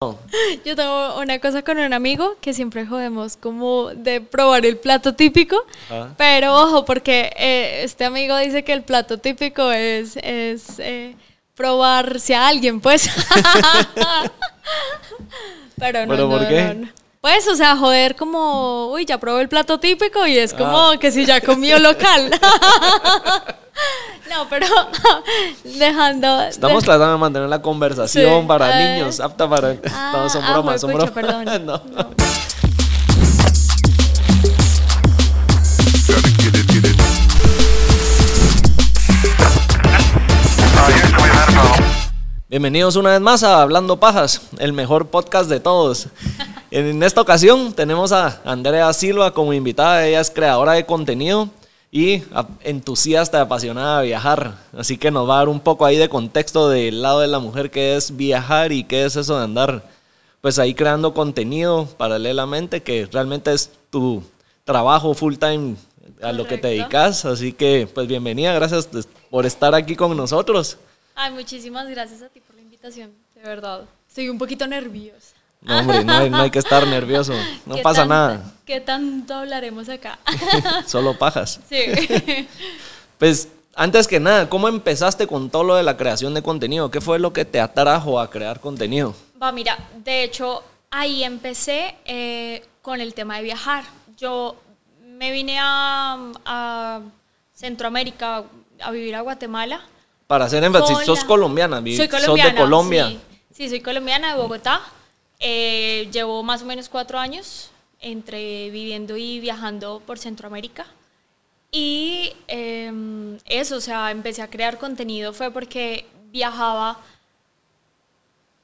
Yo tengo una cosa con un amigo que siempre jodemos como de probar el plato típico, Ah. pero ojo, porque eh, este amigo dice que el plato típico es, es eh, probarse a alguien, pues. pero no, ¿Pero no, por qué? no, no. Pues, o sea, joder como, uy, ya probé el plato típico y es como Ah. que si ya comió local. No, pero dejando... Estamos de- tratando de mantener la conversación Sí. para Ah. niños, apta para... Ah, no, son ah, bromas, son bromas. perdón. No. No. Bienvenidos una vez más a Hablando Pajas, el mejor podcast de todos. En esta ocasión tenemos a Andrea Silva como invitada. Ella es creadora de contenido y entusiasta, apasionada de viajar. Así que nos va a dar un poco ahí de contexto del lado de la mujer que es viajar y qué es eso de andar pues ahí creando contenido paralelamente que realmente es tu trabajo full time a lo que te dedicas. Así que pues bienvenida, gracias por estar aquí con nosotros. Ay, muchísimas gracias a ti por la invitación, de verdad. Estoy un poquito nerviosa. No, hombre, no hay, no hay que estar nervioso. No ¿Qué pasa nada. ¿Qué tanto hablaremos acá? Solo pajas. sí. Pues, antes que nada, ¿cómo empezaste con todo lo de la creación de contenido? ¿Qué fue lo que te atrajo a crear contenido? Va, mira, de hecho, ahí empecé eh, con el tema de viajar. Yo me vine a, a Centroamérica a vivir a Guatemala. Para hacer énfasis, sos colombiana, Soy sos de Colombia. Sí, Sí, soy colombiana de Bogotá. Eh, llevo más o menos cuatro años entre viviendo y viajando por Centroamérica. Y em, eso, o sea, empecé a crear contenido fue porque viajaba.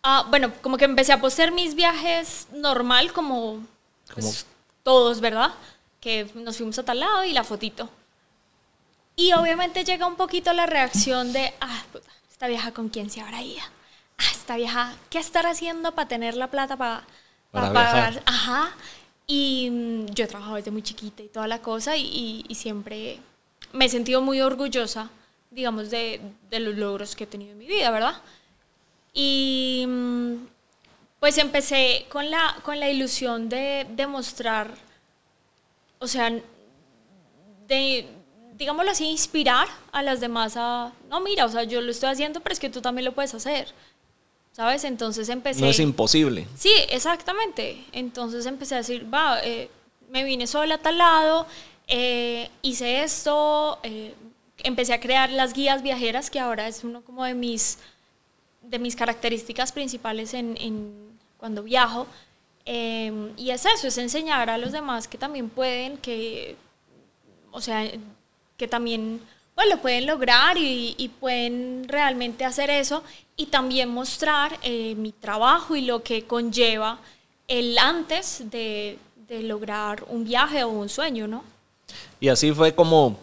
a- bueno, como que empecé a postear mis viajes normal, como, pues, todos, ¿verdad? Que nos fuimos a tal lado y la fotito. Y obviamente llega un poquito la reacción de, ah, puta, esta vieja con quién se habrá ido. Esta vieja, ¿qué estará haciendo para tener la plata para, Para pagar? Ajá. Y mm, yo he trabajado desde muy chiquita y toda la cosa y, y- y siempre me he sentido muy orgullosa, digamos, de, de los logros que he tenido en mi vida, ¿verdad? Y mm, pues empecé con la, con la ilusión de demostrar, o sea, de, digámoslo así, inspirar a las demás a, no, mira, o sea, yo lo estoy haciendo, pero es que tú también lo puedes hacer, ¿sabes? Entonces empecé... No es imposible. Sí, exactamente. Entonces empecé a decir, va, eh, me vine sola a tal lado, eh, hice esto, eh, empecé a crear las guías viajeras, que ahora es uno como de mis, de mis características principales en, en- cuando viajo. Eh, y es eso, es enseñar a los demás que también pueden, que, o sea, que también pues, lo pueden lograr y, y pueden realmente hacer eso y también mostrar eh, mi trabajo y lo que conlleva el antes de, de lograr un viaje o un sueño, ¿no? Y así fue como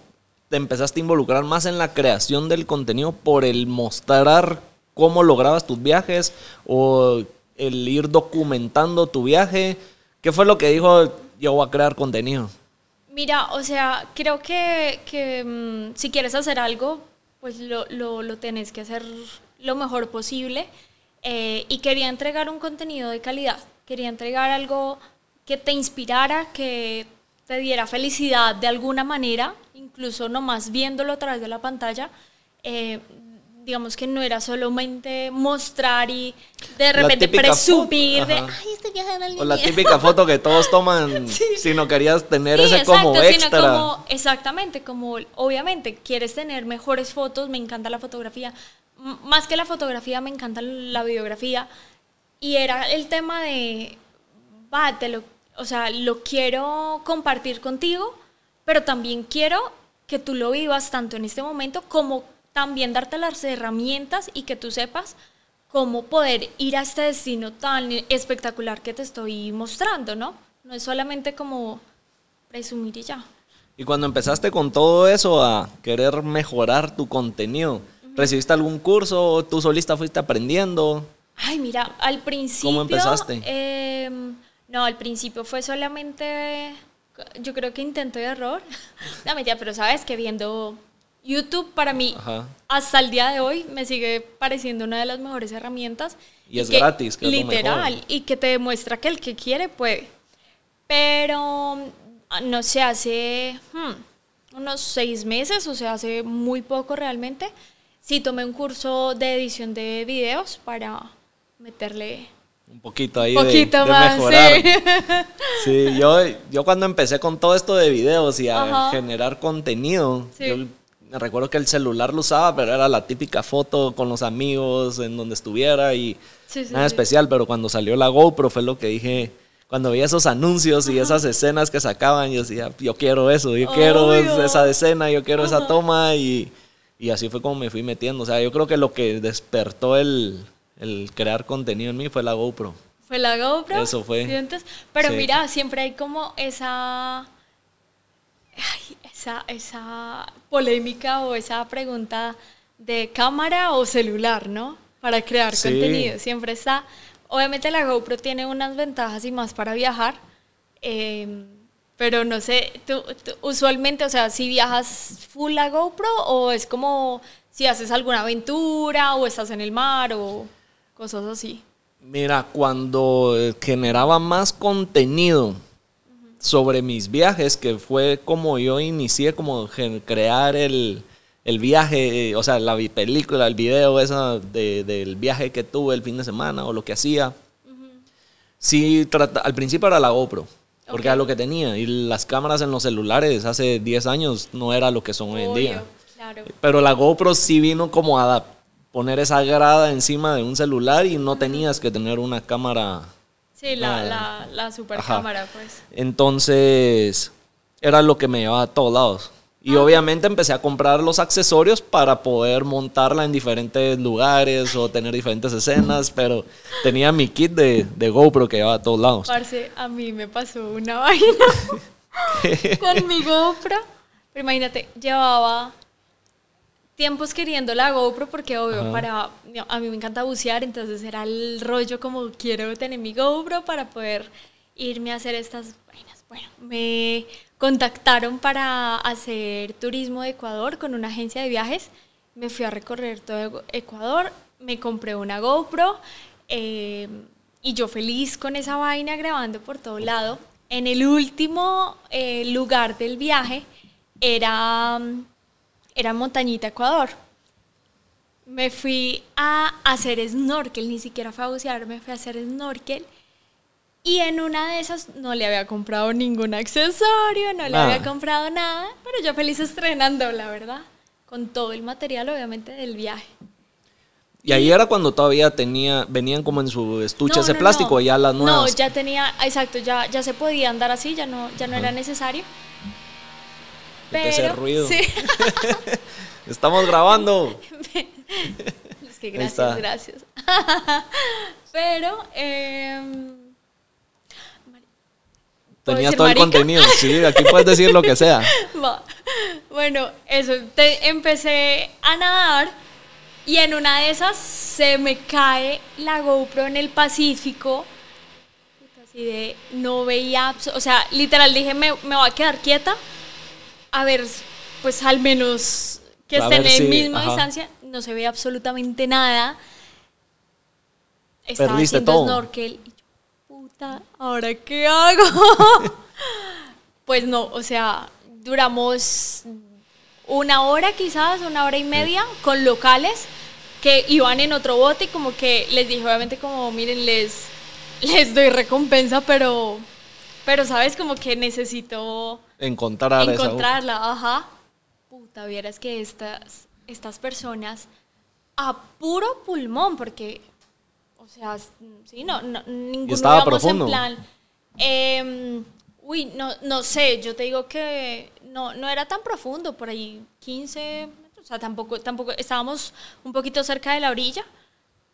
te empezaste a involucrar más en la creación del contenido por el mostrar cómo lograbas tus viajes o el ir documentando tu viaje. ¿Qué fue lo que dijo yo voy a crear contenido? Mira, o sea, creo que, que, mm, si quieres hacer algo, pues lo, lo, lo tenés que hacer lo mejor posible. Eh, y quería entregar un contenido de calidad. Quería entregar algo que te inspirara, que te diera felicidad de alguna manera, incluso nomás viéndolo a través de la pantalla. Eh, digamos que no era solamente mostrar y de repente presumir de, ay, este viaje de O la típica foto que todos toman si no querías tener Sí, ese como exacto, sino extra. como- exactamente, como obviamente quieres tener mejores fotos, me encanta la fotografía, M- más que la fotografía me encanta la videografía y era el tema de, va, te lo, o sea, lo quiero compartir contigo, pero también quiero que tú lo vivas tanto en este momento como también darte las herramientas y que tú sepas cómo poder ir a este destino tan espectacular que te estoy mostrando, ¿no? No es solamente como presumir y ya. Y cuando empezaste con todo eso a querer mejorar tu contenido, ¿recibiste algún curso? ¿Tú solista fuiste aprendiendo? Ay, mira, al principio... empezaste? em, no, al principio fue solamente, yo creo que intento y error. no, mentira, pero sabes que viendo YouTube para mí, Ajá. hasta el día de hoy, me sigue pareciendo una de las mejores herramientas. Y es gratis, que es lo Literal, y que te demuestra que el que quiere puede. Pero, no sé, hace hmm, unos seis meses, o sea, hace muy poco realmente, sí tomé un curso de edición de videos para meterle Un poquito ahí un de- poquito de, más. mejorar. sí. Sí, yo, yo cuando empecé con todo esto de videos y a Ajá. generar contenido, Sí. yo me recuerdo que el celular lo usaba, pero era la típica foto con los amigos en donde estuviera y Sí, sí, nada sí. especial, pero cuando salió la GoPro fue lo que dije, cuando veía esos anuncios y esas escenas que sacaban, yo decía, yo quiero eso, yo quiero Obvio. esa escena, yo quiero esa toma y, y así fue como me fui metiendo. O sea, yo creo que lo que despertó el, el crear contenido en mí fue la GoPro. Fue la GoPro. Eso fue. Pero mira, siempre hay como esa, ay, esa, esa polémica o esa pregunta de cámara o celular, ¿no? Para crear Sí. contenido. Siempre está. Obviamente la GoPro tiene unas ventajas y más para viajar. eh, pero no sé, tú, tú usualmente, o sea, si viajas full la GoPro o es como si haces alguna aventura o estás en el mar o cosas así. Mira, cuando generaba más contenido sobre mis viajes, que fue como yo inicié como crear el, el viaje, eh, o sea, la película, el video esa de- del viaje que tuve el fin de semana o lo que hacía. Sí, trata- al principio era la GoPro, porque era lo que tenía. Y las cámaras en los celulares hace 10 años no era lo que son hoy en día. Claro. Pero la GoPro sí vino como a poner esa grada encima de un celular y no tenías que tener una cámara. Sí, la, Ah, la, la super ajá. cámara, pues. Entonces, era lo que me llevaba a todos lados. Y obviamente empecé a comprar los accesorios para poder montarla en diferentes lugares o tener diferentes escenas, pero tenía mi kit de, de GoPro que llevaba a todos lados. Parce, a mí me pasó una vaina con mi GoPro. Pero imagínate, llevaba tiempos queriendo la GoPro porque obvio Ajá. para a mí me encanta bucear, entonces era el rollo como quiero tener mi GoPro para poder irme a hacer estas vainas. Bueno, me contactaron para hacer turismo de Ecuador con una agencia de viajes. Me fui a recorrer todo Ecuador, me compré una GoPro eh, y yo feliz con esa vaina grabando por todo lado. En el último eh, lugar del viaje era, era Montañita, Ecuador. Me fui a hacer snorkel, ni siquiera fue a bucear, me fui a hacer snorkel. Y en una de esas no le había comprado ningún accesorio, no le había comprado nada, pero yo feliz estrenando, la verdad, con todo el material obviamente del viaje. Y ahí era cuando todavía tenía, venían como en su estuche No, ese no, plástico, no. ya las nuevas. No, ya tenía, exacto, ya, ya se podía andar así, ya no, ya no era necesario. Quita ese Pero, ruido. sí. Estamos grabando. Es que gracias, gracias. Pero, em, ¿Puedo Tenías todo el contenido. Sí, aquí puedes decir lo que sea. Bueno, eso, te- empecé a nadar y en una de esas se me cae la GoPro en el Pacífico. Así de, no veía, o sea, literal dije, me, me voy a quedar quieta, a ver, pues al menos que A estén en si- misma ajá. distancia, no se veía absolutamente nada. Estaba Perdiste haciendo todo. snorkel y yo, puta, ¿ahora qué hago? pues no, o sea, duramos una hora quizás, una hora y media con locales que iban en otro bote y como que les dije obviamente como miren les les doy recompensa pero pero sabes como que necesito Encontrar esa- encontrarla, ajá. Puta, vieras que estas estas personas a puro pulmón porque o sea, sí, no, no ninguno estaba profundo. en plan em, uy, no no sé, yo te digo que no no era tan profundo, por ahí 15 metros, o sea, tampoco tampoco estábamos un poquito cerca de la orilla,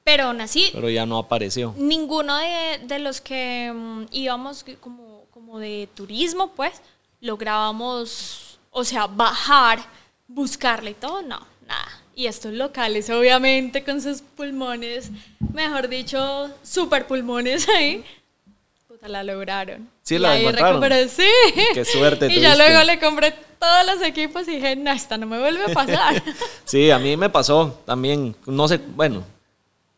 pero aún así Pero ya no apareció. ninguno de, de los que mm, íbamos como, como de turismo, pues, lográbamos, o sea, bajar, buscarle y todo, no, nada. Y estos locales, obviamente, con sus pulmones, mejor dicho, super pulmones ahí, puta, la lograron. Sí, Y la ahí encontraron. recuperé, sí. Qué suerte Y ya luego le compré todos los equipos y dije, no, esta no me vuelve a pasar. Sí, a mí me pasó también, no sé, bueno,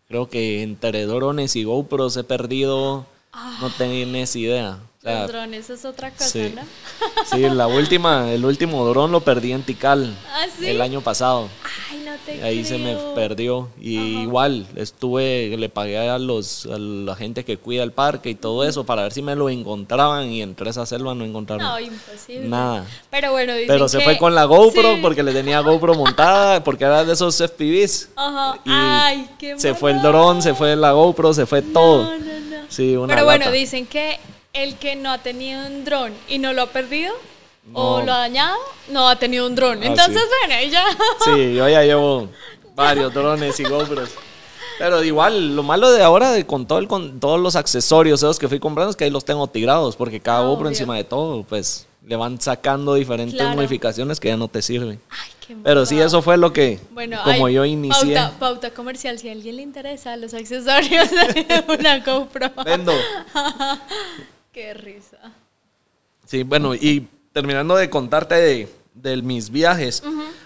creo que entre drones y GoPros he perdido, no tenés idea. O sea, los drones es otra cosa, sí. ¿no? Sí, la última, el último dron lo perdí en Tikal ¿Ah, sí? el año pasado. Ay, no te Ahí se me perdió. Y igual, estuve, le pagué a los a la gente que cuida el parque y todo eso para ver si me lo encontraban y entre esa selva no encontraron No, imposible. nada. Pero bueno, dicen Pero se que- fue con la GoPro Sí. porque le tenía GoPro montada, porque era de esos FPVs. Ajá. Y Ay, qué se fue el dron, se fue la GoPro, se fue todo. No, no, no. Sí, una Pero bueno, dicen que el que no ha tenido un dron y no lo ha perdido o No. lo ha dañado, no ha tenido un dron. Ah, Entonces, sí. bueno, ahí ya. Sí, yo ya llevo varios drones y GoPros. Pero igual, lo malo de ahora de con todo el con todos los accesorios esos que fui comprando es que ahí los tengo tirados, porque cada Ah, GoPro obvio. encima de todo, pues le van sacando diferentes Claro. modificaciones que ya no te sirven. Ay, qué Pero sí, eso fue lo que, Bueno, como hay yo inicié. Pauta, pauta comercial, si a alguien le interesa los accesorios de una GoPro. Vendo. Qué risa. Sí, bueno, y terminando de contarte de, de mis viajes,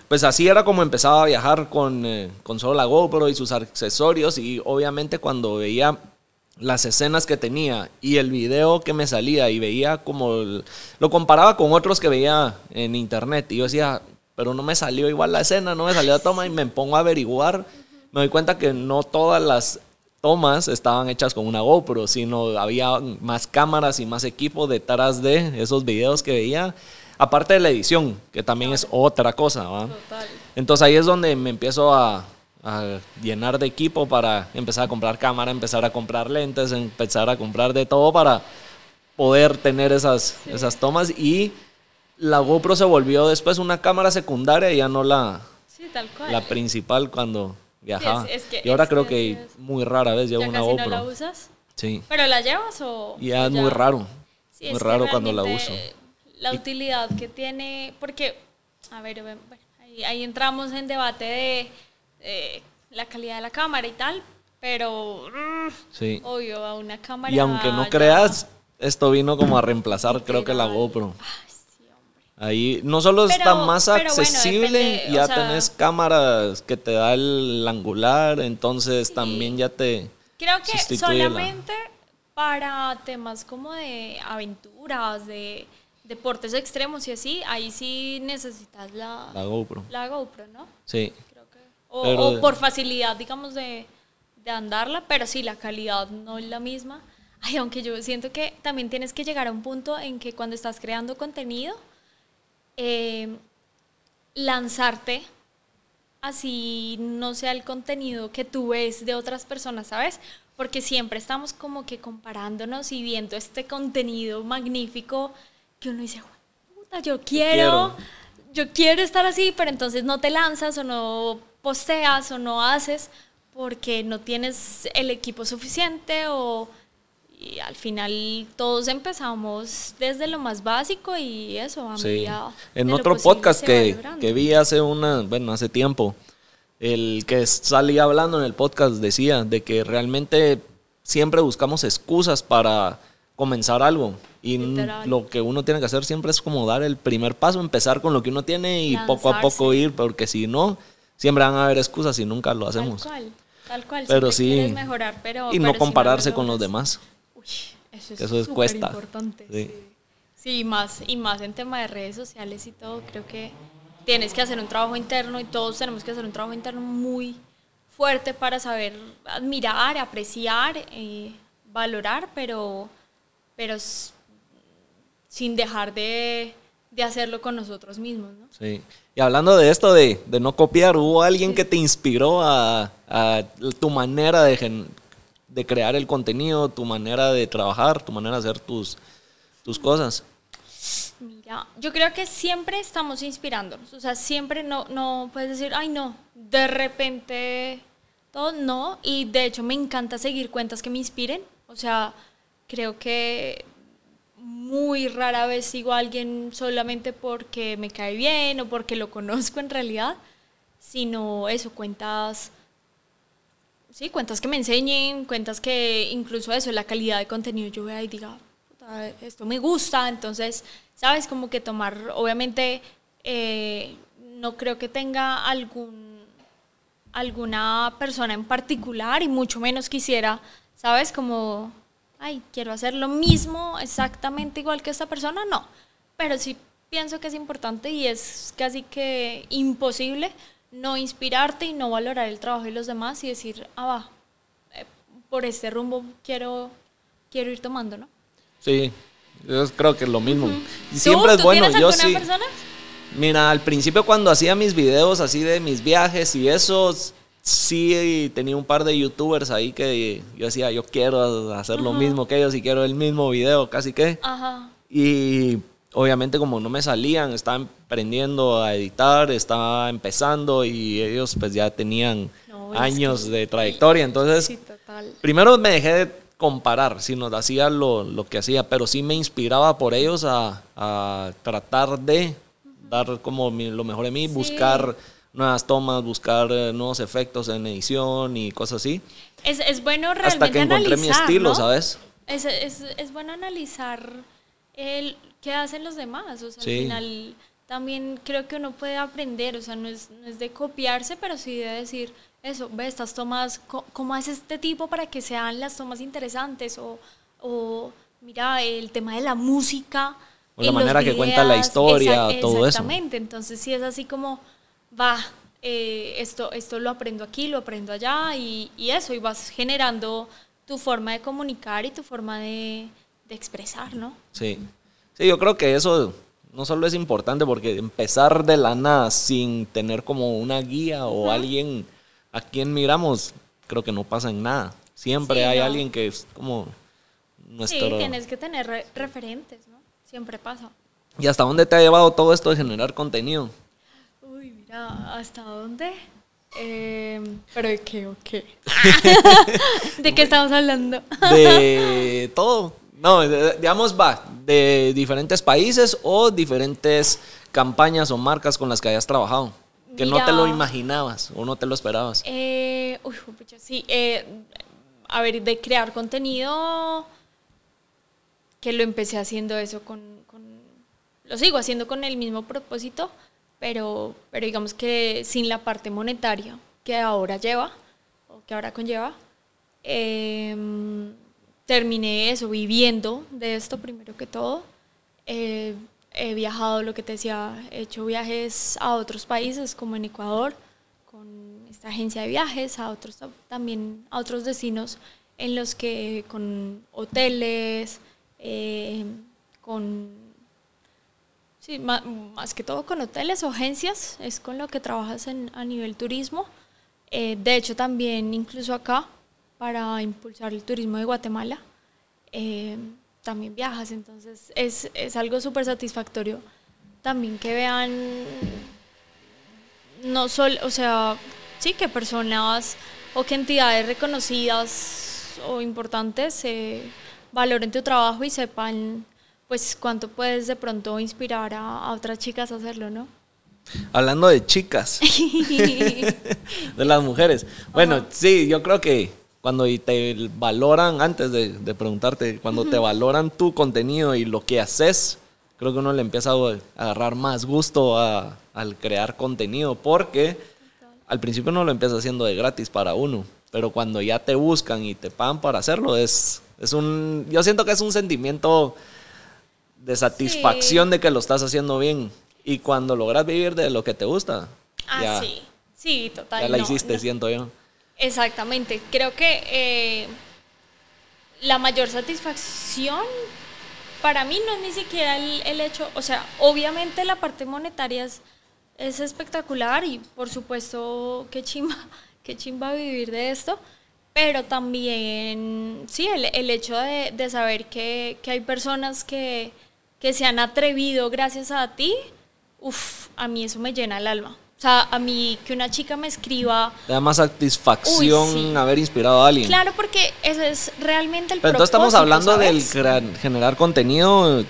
pues así era como empezaba a viajar con, eh, con solo la GoPro y sus accesorios y obviamente cuando veía las escenas que tenía y el video que me salía y veía como el- lo comparaba con otros que veía en internet y yo decía, pero no me salió igual la escena, no me salió la toma y me pongo a averiguar, me doy cuenta que no todas las tomas estaban hechas con una GoPro, sino había más cámaras y más equipo detrás de esos videos que veía, aparte de la edición, que también es otra cosa, ¿va? Total. Entonces ahí es donde me empiezo a, a llenar de equipo para empezar a comprar cámara, empezar a comprar lentes, empezar a comprar de todo para poder tener esas, esas tomas y la GoPro se volvió después una cámara secundaria y ya no la, Sí, tal cual. la principal cuando viajaba. es que- y ahora creo que muy rara vez llevo ¿Ya una casi GoPro. no la usas? Sí. ¿Pero la llevas o...? Ya o es muy raro. Sí, muy raro cuando la uso. La utilidad que tiene, porque, a ver, bueno, ahí, ahí entramos en debate de eh, la calidad de la cámara y tal, pero, mm, Sí. obvio, a una cámara... Y aunque no ya- creas, esto vino como a reemplazar creo que la. GoPro. Ay. Ahí no solo está más bueno, accesible, depende, ya sea- tenés cámaras que te da el angular, entonces Sí. también ya te Creo que la- solamente para temas como de aventuras, de deportes extremos y así, ahí sí necesitas la, la GoPro. la GoPro, ¿no? Sí. Creo que- o, Pero- o por facilidad, digamos, de, de andarla, pero sí, la calidad no es la misma. Ay, aunque yo siento que también tienes que llegar a un punto en que cuando estás creando contenido, eh, lanzarte así no sea el contenido que tú ves de otras personas, ¿sabes? Porque siempre estamos como que comparándonos y viendo este contenido magnífico que uno dice, puta, yo quiero, yo quiero estar así, pero entonces no te lanzas o no posteas o no haces porque no tienes el equipo suficiente o y al final todos empezamos desde lo más básico y eso a Sí. En otro podcast que, que vi hace una, bueno, hace tiempo, el que salía hablando en el podcast decía de que realmente siempre buscamos excusas para comenzar algo y Literal. lo que uno tiene que hacer siempre es como dar el primer paso, empezar con lo que uno tiene y poco a poco ir, porque si no, siempre van a haber excusas y nunca lo hacemos. Tal cual, tal cual. Pero sí. quieres mejorar, pero, y pero no si compararse lo con los demás. Uy, eso es, Eso es súper cuesta. importante. Sí. Sí. Sí, más, y más en tema de redes sociales y todo, creo que tienes que hacer un trabajo interno y todos tenemos que hacer un trabajo interno muy fuerte para saber admirar, apreciar, eh, valorar, pero, pero sin dejar de, de hacerlo con nosotros mismos, ¿no? Sí. Y hablando de esto de, de no copiar, ¿hubo alguien que te inspiró a, a tu manera de, gen- de crear el contenido, tu manera de trabajar, tu manera de hacer tus, tus cosas? Mira, yo creo que siempre estamos inspirándonos, o sea, siempre no, no puedes decir, ay no, de repente todo no, y de hecho me encanta seguir cuentas que me inspiren, o sea, creo que muy rara vez sigo a alguien solamente porque me cae bien o porque lo conozco en realidad, sino eso, cuentas, sí, cuentas que me enseñen, cuentas que incluso eso, la calidad de contenido yo vea y diga, "Puta, esto me gusta, entonces, sabes, como que tomar, obviamente Eh, no creo que tenga algún, alguna persona en particular y mucho menos quisiera, ¿sabes? Como, ay, quiero hacer lo mismo exactamente igual que esta persona, no. Pero sí pienso que es importante y es casi que imposible no inspirarte y no valorar el trabajo de los demás y decir, ah, va, eh, por este rumbo quiero, quiero ir tomando, ¿no? Sí, yo creo que es lo mismo. Siempre es bueno, yo sí. Persona? Mira, al principio cuando hacía mis videos así de mis viajes y eso, sí tenía un par de youtubers ahí que yo decía, yo quiero hacer lo mismo que ellos y quiero el mismo video, casi que. Ajá. Y obviamente como no me salían, estaba aprendiendo a editar, estaba empezando y ellos pues ya tenían años de trayectoria. Entonces, sí, primero me dejé de comparar, si nos hacía lo, lo, que hacía, pero sí me inspiraba por ellos a, a tratar de dar como lo mejor de mí, buscar nuevas tomas, buscar eh, nuevos efectos en edición y cosas así. Es, es bueno realmente Hasta que encontré mi estilo, ¿sabes? Es, es, es, bueno analizar el qué hacen los demás. O sea, al final también creo que uno puede aprender, o sea, no es, no es de copiarse, pero sí de decir, eso, ve estas tomas, ¿cómo hace este tipo para que sean las tomas interesantes? O, o mira, el tema de la música. O la manera que cuenta la historia, todo eso. Exactamente, entonces sí es así como, va, eh, esto, esto lo aprendo aquí, lo aprendo allá y, y, eso, y vas generando tu forma de comunicar y tu forma de, de expresar, ¿no? Sí. Sí, yo creo que eso no solo es importante porque empezar de la nada sin tener como una guía o alguien a quien miramos, creo que no pasa en nada. Siempre hay alguien que es como nuestro... Sí, tienes que tener referentes, ¿no? Siempre pasa. ¿Y hasta dónde te ha llevado todo esto de generar contenido? Uy, mira, ¿hasta dónde? Eh, ¿Pero de qué o qué? ¿De qué estamos hablando? de todo. No, digamos, va, de diferentes países o diferentes campañas o marcas con las que hayas trabajado. Que no te lo imaginabas o no te lo esperabas. Eh, uy, sí. Eh, a ver, de crear contenido, que lo empecé haciendo eso con, con, Lo sigo haciendo con el mismo propósito, pero, pero digamos que sin la parte monetaria que ahora lleva, o que ahora conlleva. Eh, terminé eso, viviendo de esto primero que todo. Eh, he viajado, lo que te decía, he hecho viajes a otros países como en Ecuador, con esta agencia de viajes, a otros también a otros destinos en los que con hoteles, eh, con sí, más, más, que todo con hoteles o agencias, es con lo que trabajas en, a nivel turismo. Eh, de hecho, también incluso acá para impulsar el turismo de Guatemala. Eh, también viajas, entonces es, es algo súper satisfactorio también que vean, no solo, o sea, sí, que personas o que entidades reconocidas o importantes eh, valoren tu trabajo y sepan pues cuánto puedes de pronto inspirar a, a otras chicas a hacerlo, ¿no? Hablando de chicas, de las mujeres. Bueno, Ajá. sí, yo creo que cuando te valoran, antes de, de preguntarte, cuando te valoran tu contenido y lo que haces, creo que uno le empieza a agarrar más gusto a, al crear contenido, porque al principio uno lo empieza haciendo de gratis para uno, pero cuando ya te buscan y te pagan para hacerlo, es, es un, yo siento que es un sentimiento de satisfacción sí. de que lo estás haciendo bien. Y cuando logras vivir de lo que te gusta, ah, ya, sí. Sí, total. ya la no, hiciste, no. siento yo. Exactamente. Creo que eh, la mayor satisfacción para mí no es ni siquiera el, el, hecho, o sea, obviamente la parte monetaria es, es espectacular y por supuesto que chimba, que chimba vivir de esto, pero también, sí, el, el hecho de, de saber que, que, hay personas que, que se han atrevido gracias a ti, uff, a mí eso me llena el alma. O sea, a mí que una chica me escriba... Te da más satisfacción Uy, sí. haber inspirado a alguien. Claro, porque ese es realmente el Pero entonces estamos hablando ¿sabes? del generar contenido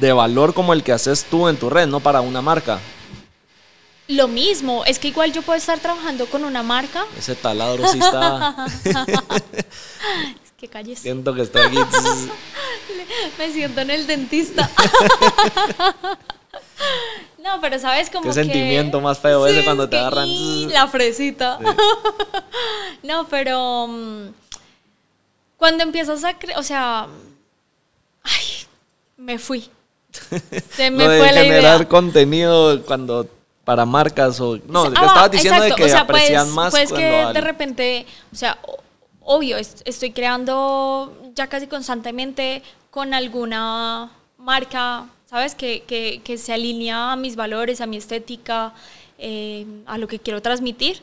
de valor como el que haces tú en tu red, no para una marca. Lo mismo, es que igual yo puedo estar trabajando con una marca. Ese taladro sí está... es que calles. Siento que está aquí. Me siento en el dentista. no, No, pero sabes como Qué sentimiento más feo ese cuando te agarran. La fresita. no, pero mm, cuando empiezas a creer, o sea, ay, me fui. Se me fue la generar contenido cuando para marcas o no, que estabas diciendo de que aprecian pues, más pues que de repente, o sea, obvio, estoy creando ya casi constantemente con alguna marca, ¿sabes? Que, que, que se alinea a mis valores, a mi estética, eh, a lo que quiero transmitir.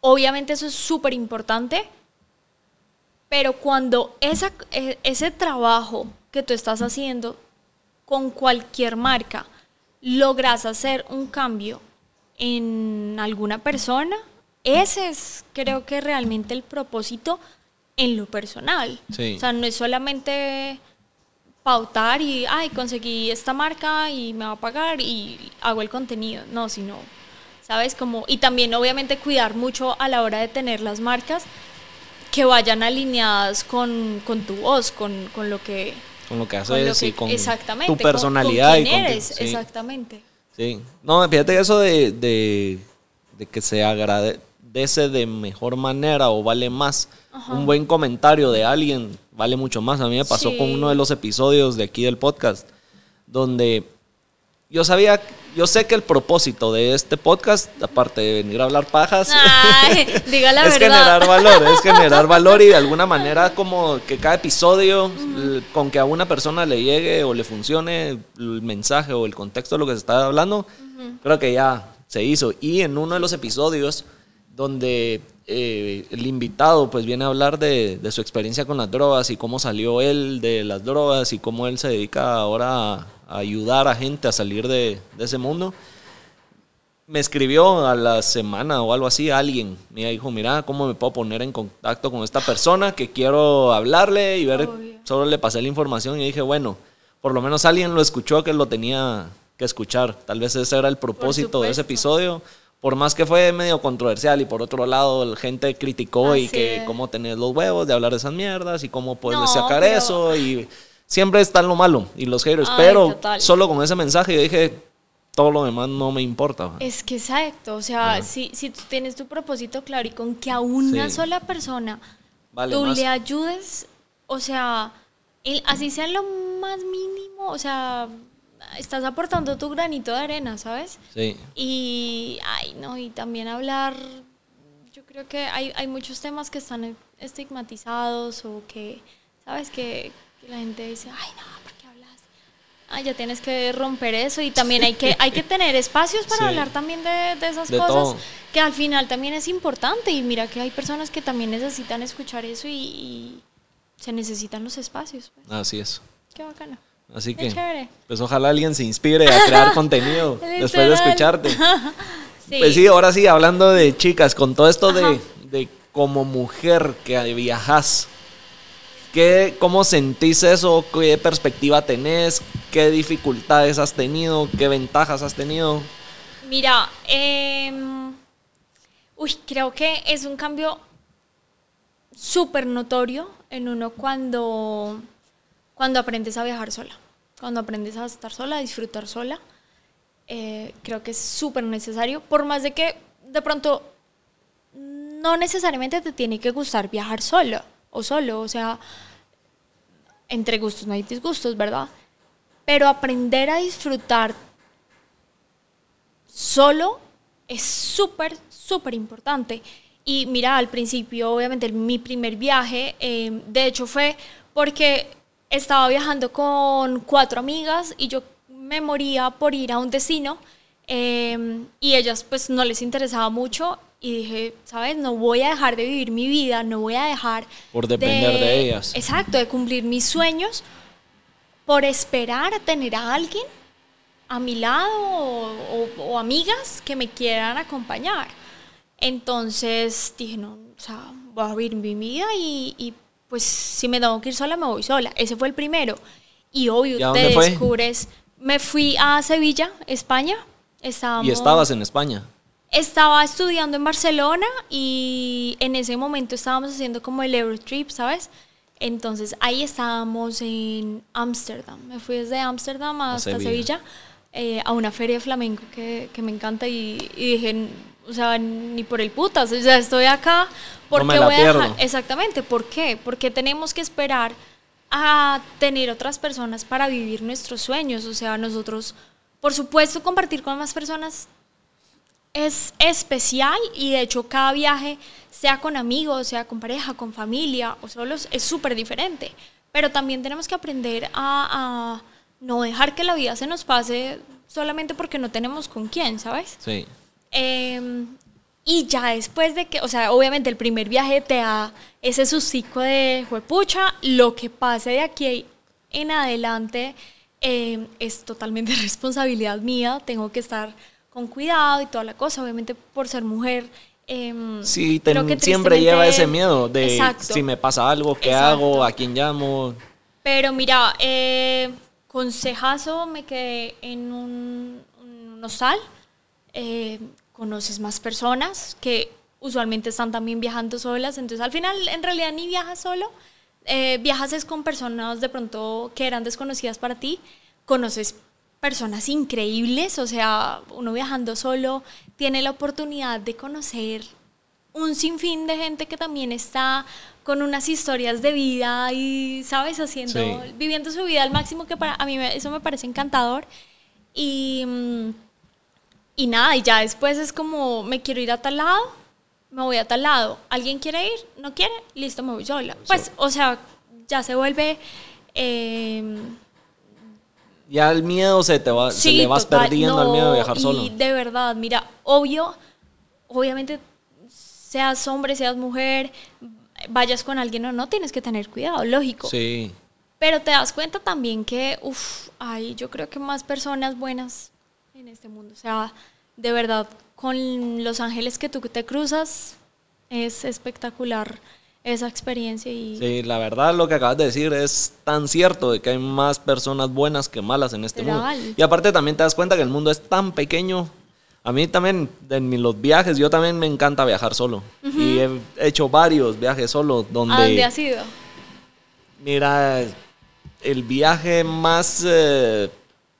Obviamente eso es súper importante, pero cuando esa, e, ese trabajo que tú estás haciendo con cualquier marca, logras hacer un cambio en alguna persona, ese es creo que realmente el propósito en lo personal. O sea, no es solamente pautar y, ay, conseguí esta marca y me va a pagar y hago el contenido. No, sino, ¿sabes? Como, y también obviamente cuidar mucho a la hora de tener las marcas que vayan alineadas con, tu voz, con, con lo que con lo que haces y con tu personalidad. y eres, exactamente. Sí, no, fíjate eso de, de, que se agradece de mejor manera o vale más. Un buen comentario de alguien vale mucho más. A mí me pasó con uno de los episodios de aquí del podcast, donde yo sabía, yo sé que el propósito de este podcast, aparte de venir a hablar pajas, es generar valor, es generar valor y de alguna manera como que cada episodio, con que a una persona le llegue o le funcione el mensaje o el contexto de lo que se está hablando, creo que ya se hizo. Y en uno de los episodios donde eh, el invitado pues viene a hablar de, de, su experiencia con las drogas y cómo salió él de las drogas y cómo él se dedica ahora a ayudar a gente a salir de, ese mundo. Me escribió a la semana o algo así alguien. Me dijo, mira, ¿cómo me puedo poner en contacto con esta persona que quiero hablarle y ver? Solo le pasé la información y dije, bueno, por lo menos alguien lo escuchó que lo tenía que escuchar. Tal vez ese era el propósito de ese episodio. Por más que fue medio controversial y por otro lado la gente criticó y que cómo tenés los huevos de hablar de esas mierdas y cómo puedes sacar eso y siempre está lo malo y los haters, pero solo con ese mensaje yo dije, todo lo demás no me importa. Es que exacto, o sea, si, si tú tienes tu propósito claro y con que a una sola persona tú le ayudes, o sea, así sea lo más mínimo, o sea, estás aportando tu granito de arena, ¿sabes? Sí. Y, ay, no, y también hablar, yo creo que hay, hay muchos temas que están estigmatizados o que, ¿sabes? Que, la gente dice, ay, no, ¿por qué hablas? Ah, ya tienes que romper eso y también hay que, hay que tener espacios para hablar también de, esas cosas que al final también es importante y mira que hay personas que también necesitan escuchar eso y, se necesitan los espacios. Pues. Así es. Qué bacano. Así que, pues ojalá alguien se inspire a crear contenido después de escucharte. Pues sí, ahora sí, hablando de chicas, con todo esto de, de como mujer que viajas, ¿Qué, ¿Cómo sentís eso? ¿Qué perspectiva tenés? ¿Qué dificultades has tenido? ¿Qué ventajas has tenido? Mira, em, uy, creo que es un cambio súper notorio en uno cuando, cuando aprendes a viajar sola, cuando aprendes a estar sola, a disfrutar sola. Eh, creo que es súper necesario, por más de que de pronto no necesariamente te tiene que gustar viajar solo o solo, o sea, entre gustos no hay disgustos, ¿verdad? Pero aprender a disfrutar solo es súper, súper importante. Y mira, al principio, obviamente, mi primer viaje, eh, de hecho, fue porque estaba viajando con cuatro amigas y yo me moría por ir a un destino eh, y ellas pues no les interesaba mucho y dije, ¿sabes? No voy a dejar de vivir mi vida, no voy a dejar... Por depender de, ellas. Exacto, de cumplir mis sueños, por esperar a tener a alguien a mi lado o, amigas que me quieran acompañar. Entonces dije, no, o sea, voy a vivir mi vida y, pues si me tengo que ir sola, me voy sola. Ese fue el primero. Y obvio, te descubres... Me fui a Sevilla, España. ¿Y estabas en España? Estaba estudiando en Barcelona y en ese momento estábamos haciendo como el Eurotrip, ¿sabes? Entonces ahí estábamos en Ámsterdam. Me fui desde Ámsterdam hasta Sevilla. eh, a una feria de flamenco que, que me encanta y, y dije, o sea, ni por el putas, o sea, estoy acá porque me la voy a dejar, exactamente, ¿por qué? Porque tenemos que esperar a tener otras personas para vivir nuestros sueños, o sea, nosotros, por supuesto, compartir con más personas es especial y de hecho cada viaje, sea con amigos, sea con pareja, con familia o solos, es súper diferente. Pero también tenemos que aprender a, a no dejar que la vida se nos pase solamente porque no tenemos con quién, ¿sabes? Sí. Eh, y ya después de que, o sea, obviamente el primer viaje te da ese sustico de juepucha, lo que pase de aquí en adelante eh, es totalmente responsabilidad mía, tengo que estar con cuidado y toda la cosa, obviamente por ser mujer. eh, Sí, creo ten- que siempre lleva ese miedo de Exacto. si me pasa algo, qué Exacto. hago, a quién llamo. Pero mira, eh, consejazo, me quedé en un, un hostal. eh, conoces más personas que usualmente están también viajando solas. Entonces, al final, en realidad ni viajas solo. eh, viajas es con personas de pronto que eran desconocidas para ti. Conoces personas increíbles. O sea, uno viajando solo tiene la oportunidad de conocer un sinfín de gente que también está con unas historias de vida y, ¿sabes? Haciendo, Sí. viviendo su vida al máximo, que para a mí eso me parece encantador. Y, mm, y nada, y ya después es como, me quiero ir a tal lado, me voy a tal lado. ¿Alguien quiere ir? ¿No quiere? Listo, me voy sola. Pues, o sea, ya se vuelve... eh, Ya el miedo se te va, se le vas total, perdiendo al miedo de no, viajar y solo. de verdad, mira, obvio, obviamente, seas hombre, seas mujer, vayas con alguien o no, tienes que tener cuidado, lógico. Sí. Pero te das cuenta también que, uff, hay yo creo que más personas buenas en este mundo. O sea, de verdad, con los ángeles que tú te cruzas, es espectacular esa experiencia y Sí, la verdad lo que acabas de decir es tan cierto de que hay más personas buenas que malas en este mundo. Y aparte también te das cuenta que el mundo es tan pequeño. A mí también, en los viajes, yo también me encanta viajar solo. Y he hecho varios viajes solo donde... ¿A dónde has ido? Mira, el viaje más eh,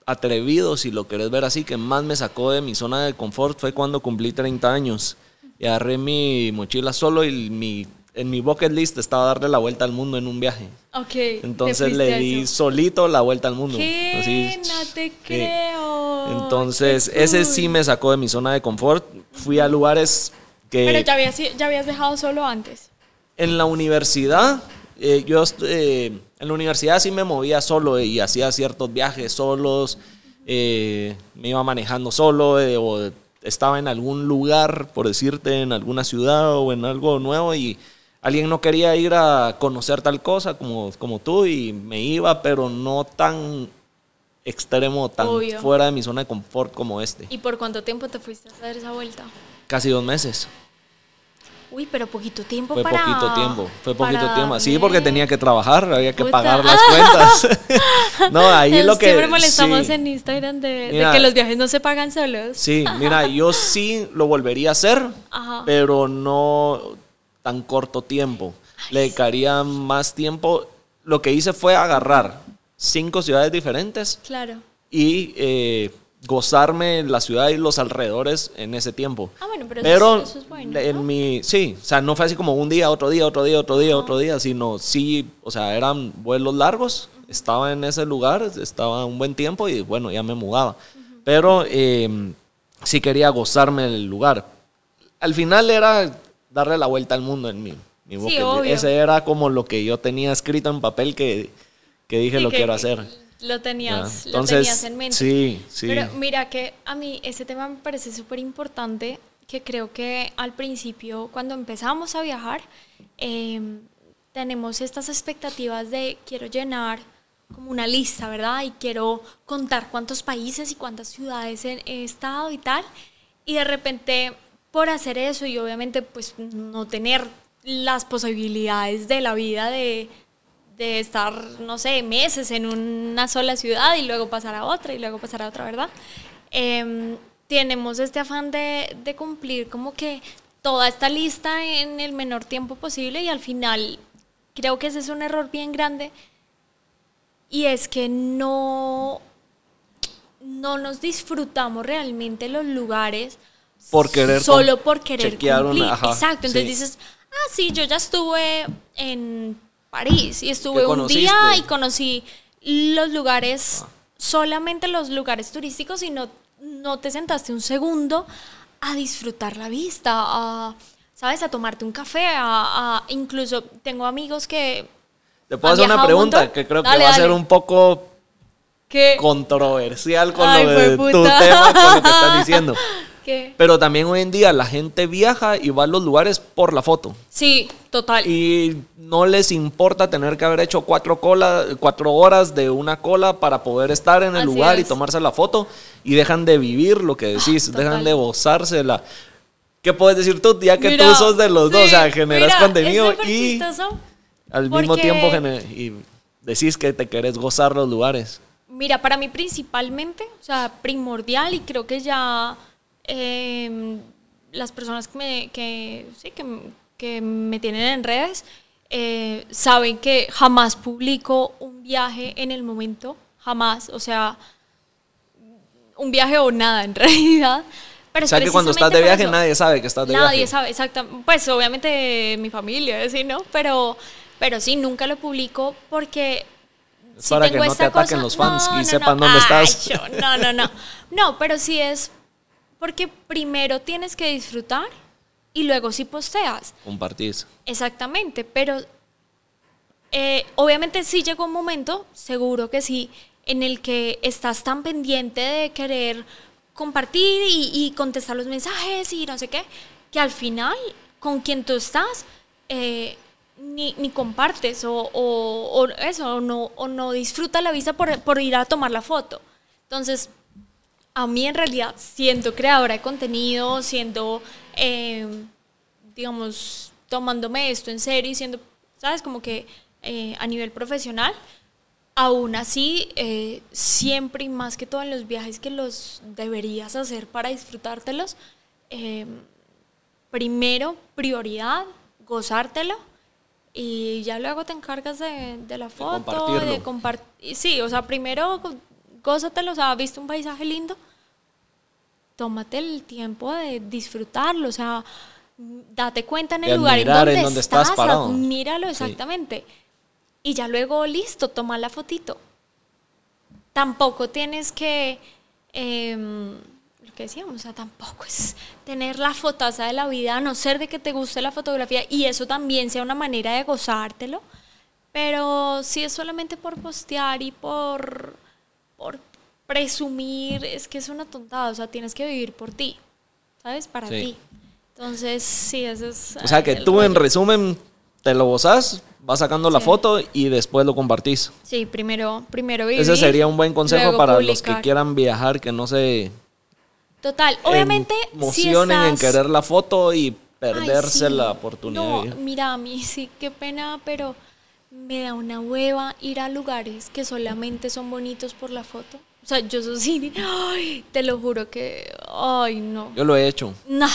atrevido, si lo querés ver así, que más me sacó de mi zona de confort fue cuando cumplí 30 años. Y agarré mi mochila solo y mi, en mi bucket list estaba darle la vuelta al mundo en un viaje. Ok. Entonces le di solito la vuelta al mundo. ¿Qué? Así, no te creo. Entonces, Qué ese cool. sí me sacó de mi zona de confort. Fui a lugares que... Pero ya habías, ya habías dejado solo antes. En la universidad, eh, yo eh, en la universidad sí me movía solo y hacía ciertos viajes solos, eh, me iba manejando solo eh, o estaba en algún lugar, por decirte, en alguna ciudad o en algo nuevo y alguien no quería ir a conocer tal cosa como, como tú y me iba, pero no tan extremo, tan Obvio. fuera de mi zona de confort como este. ¿Y por cuánto tiempo te fuiste a hacer esa vuelta? Casi dos meses. Uy, pero poquito tiempo Fue para... poquito tiempo, fue poquito para tiempo. Sí, porque tenía que trabajar, había que Puta. pagar las cuentas. no, ahí lo que... Siempre molestamos sí. en Instagram de, que los viajes no se pagan solos. Sí, mira, yo sí lo volvería a hacer, Ajá. pero no tan corto tiempo. Le dedicaría más tiempo. Lo que hice fue agarrar cinco ciudades diferentes Claro. y eh, gozarme la ciudad y los alrededores en ese tiempo. Ah, bueno, pero, Pero eso, es- eso es bueno. en ¿no? mi, sí, o sea, no fue así como un día, otro día, otro día, otro día, otro día, sino sí, o sea, eran vuelos largos, estaba en ese lugar, estaba un buen tiempo y bueno, ya me mudaba. Pero eh, sí quería gozarme el lugar. Al final era darle la vuelta al mundo en mi, mi list. obvio. Ese era como lo que yo tenía escrito en papel que, que dije Sí, lo que- quiero hacer. Lo tenías, lo tenías en mente. sí, sí. Pero mira que a mí ese tema me parece súper importante, que creo que al principio, cuando empezamos a viajar, eh, tenemos estas expectativas de quiero llenar como una lista, ¿verdad? Y quiero contar cuántos países y cuántas ciudades he estado y tal. Y de repente, por hacer eso y obviamente pues no tener las posibilidades de la vida de, de estar, no sé, meses en una sola ciudad y luego pasar a otra y luego pasar a otra, ¿verdad? Em, tenemos este afán de, de cumplir como que toda esta lista en el menor tiempo posible y al final creo que ese es un error bien grande y es que no no nos disfrutamos realmente los lugares Por querer solo por querer chequear una- cumplir. ajá, Exacto, entonces sí. dices, ah, sí, yo ya estuve en París y estuve ¿Qué un día y conocí los lugares, solamente los lugares turísticos y no, no te sentaste un segundo a disfrutar la vista, a, ¿sabes? A tomarte un café, a, a- incluso tengo amigos que... Te puedo ¿Han hacer una pregunta que creo que Dale, va a ser un poco controversial con Ay, lo de tu tema, con lo que estás diciendo. que- Pero también hoy en día la gente viaja y va a los lugares por la foto. Sí, total. Y no les importa tener que haber hecho cuatro, cola, cuatro horas de una cola para poder estar en el Así lugar y tomarse la foto. Y dejan de vivir lo que decís, dejan de gozársela. ¿Qué puedes decir tú? Ya que Mira, tú sos de los dos, o sea, generas mira, contenido y al mismo tiempo y decís que te querés gozar los lugares. Mira, para mí principalmente, o sea, primordial y creo que ya eh, las personas que me, que, sí, que, que me tienen en redes eh, saben que jamás publico un viaje en el momento, jamás, o sea, un viaje o nada en realidad. Pero O sea que cuando estás de viaje eso. nadie sabe que estás de Nadie viaje. sabe, exactamente. Pues obviamente mi familia, sí, ¿no? Pero, pero sí, nunca lo publico porque... Es sí para que tengo no esta te ataquen cosa- los fans No, y no, sepan no. dónde Ay, estás. yo- no, no, no. No, pero sí es porque primero tienes que disfrutar y luego sí posteas. Compartís. Exactamente, pero eh, obviamente sí llegó un momento, seguro que sí, en el que estás tan pendiente de querer compartir y, y contestar los mensajes y no sé qué, que al final con quien tú estás eh, ni, ni compartes o, o- o eso, o no, o no disfruta la vista por, por ir a tomar la foto. Entonces, a mí en realidad, siendo creadora de contenido, siendo, eh, digamos, tomándome esto en serio y siendo, ¿sabes? Como que eh, a nivel profesional, aún así, eh, siempre y más que todo en los viajes que los deberías hacer para disfrutártelos, eh, primero, prioridad, gozártelo. Y ya luego te encargas de, de la foto, de compartir. Sí, o sea, primero go- gózatelo, o sea, viste un paisaje lindo, tómate el tiempo de disfrutarlo, o sea, date cuenta en el lugar en donde, en donde estás estás, parado. Sí. exactamente. Y ya luego, listo, toma la fotito. Tampoco tienes que, em, lo que decíamos, o sea, tampoco es tener la fotaza de la vida, a no ser de que te guste la fotografía y eso también sea una manera de gozártelo. Pero si es solamente por postear y por, por presumir, es que es una tontada, o sea, tienes que vivir por ti, ¿sabes? Para Sí. ti. Entonces, sí, eso es... O sea que tú en rollo. resumen te lo gozás, vas sacando la Sí. foto y después lo compartís. Sí, primero, primero vivir. Ese sería un buen consejo para los que publicar. quieran viajar, que no se Total, obviamente, si emocionen en estás- querer la foto y Ay, perderse sí. la oportunidad No, mira, a mí sí, qué pena, pero me da una hueva ir a lugares que solamente son bonitos por la foto. O sea, yo soy sí, ay, te lo juro que, ay, no. Yo lo he hecho. No.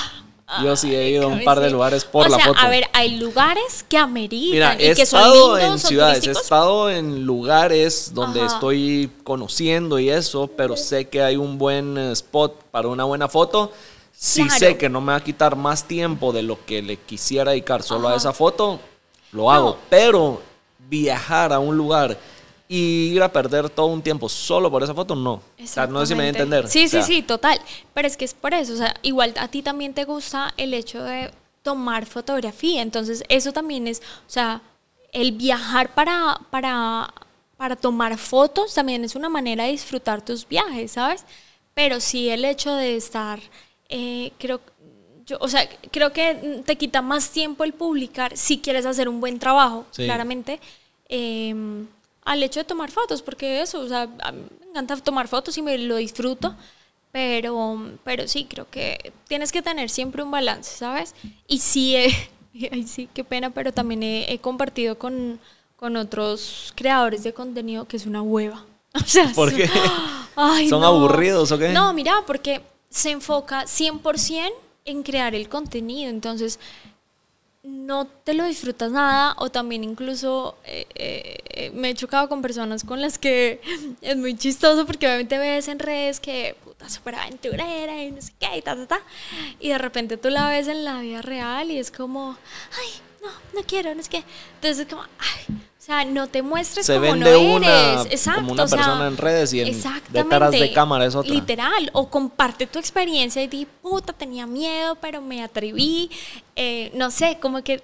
Yo sí he ido a un par de lugares por o la sea, foto. A ver, hay lugares que ameritan Mira, he y que son estado lindos, en son ciudades, he estado en lugares donde Ajá. estoy conociendo y eso, pero sé que hay un buen eh, spot para una buena foto. Si Claro. sé que no me va a quitar más tiempo de lo que le quisiera dedicar solo a esa foto, lo hago. Pero viajar a un lugar y ir a perder todo un tiempo solo por esa foto, no. O sea, no sé si me voy a entender. Sí, O sea, sí, sí, total. Pero es que es por eso, o sea, igual a ti también te gusta el hecho de tomar fotografía, entonces eso también es, o sea, el viajar para, para, para tomar fotos también es una manera de disfrutar tus viajes, ¿sabes? Pero sí el hecho de estar, eh, creo, yo, o sea, creo que te quita más tiempo el publicar si quieres hacer un buen trabajo, Sí. claramente, eh, al hecho de tomar fotos, porque eso, o sea, a mí me encanta tomar fotos y me lo disfruto, pero, pero sí, creo que tienes que tener siempre un balance, ¿sabes? Y sí, ay, sí, qué pena, pero también he, he compartido con, con otros creadores de contenido que es una hueva. O sea, ¿Por son- qué? Ay, ¿Son no. aburridos o qué? No, mira, porque se enfoca 100% en crear el contenido, entonces no te lo disfrutas nada o también incluso eh, eh, me he chocado con personas con las que es muy chistoso porque obviamente ves en redes que puta super aventurera y no sé qué y ta ta ta y de repente tú la ves en la vida real y es como ay no no quiero no es que entonces es como ay sea, no te muestres Se como no una, eres. Exacto. como una o sea, persona en redes y en detrás de cámara es otra. Literal. O comparte tu experiencia y di, puta, tenía miedo, pero me atreví. Eh, no sé, como que.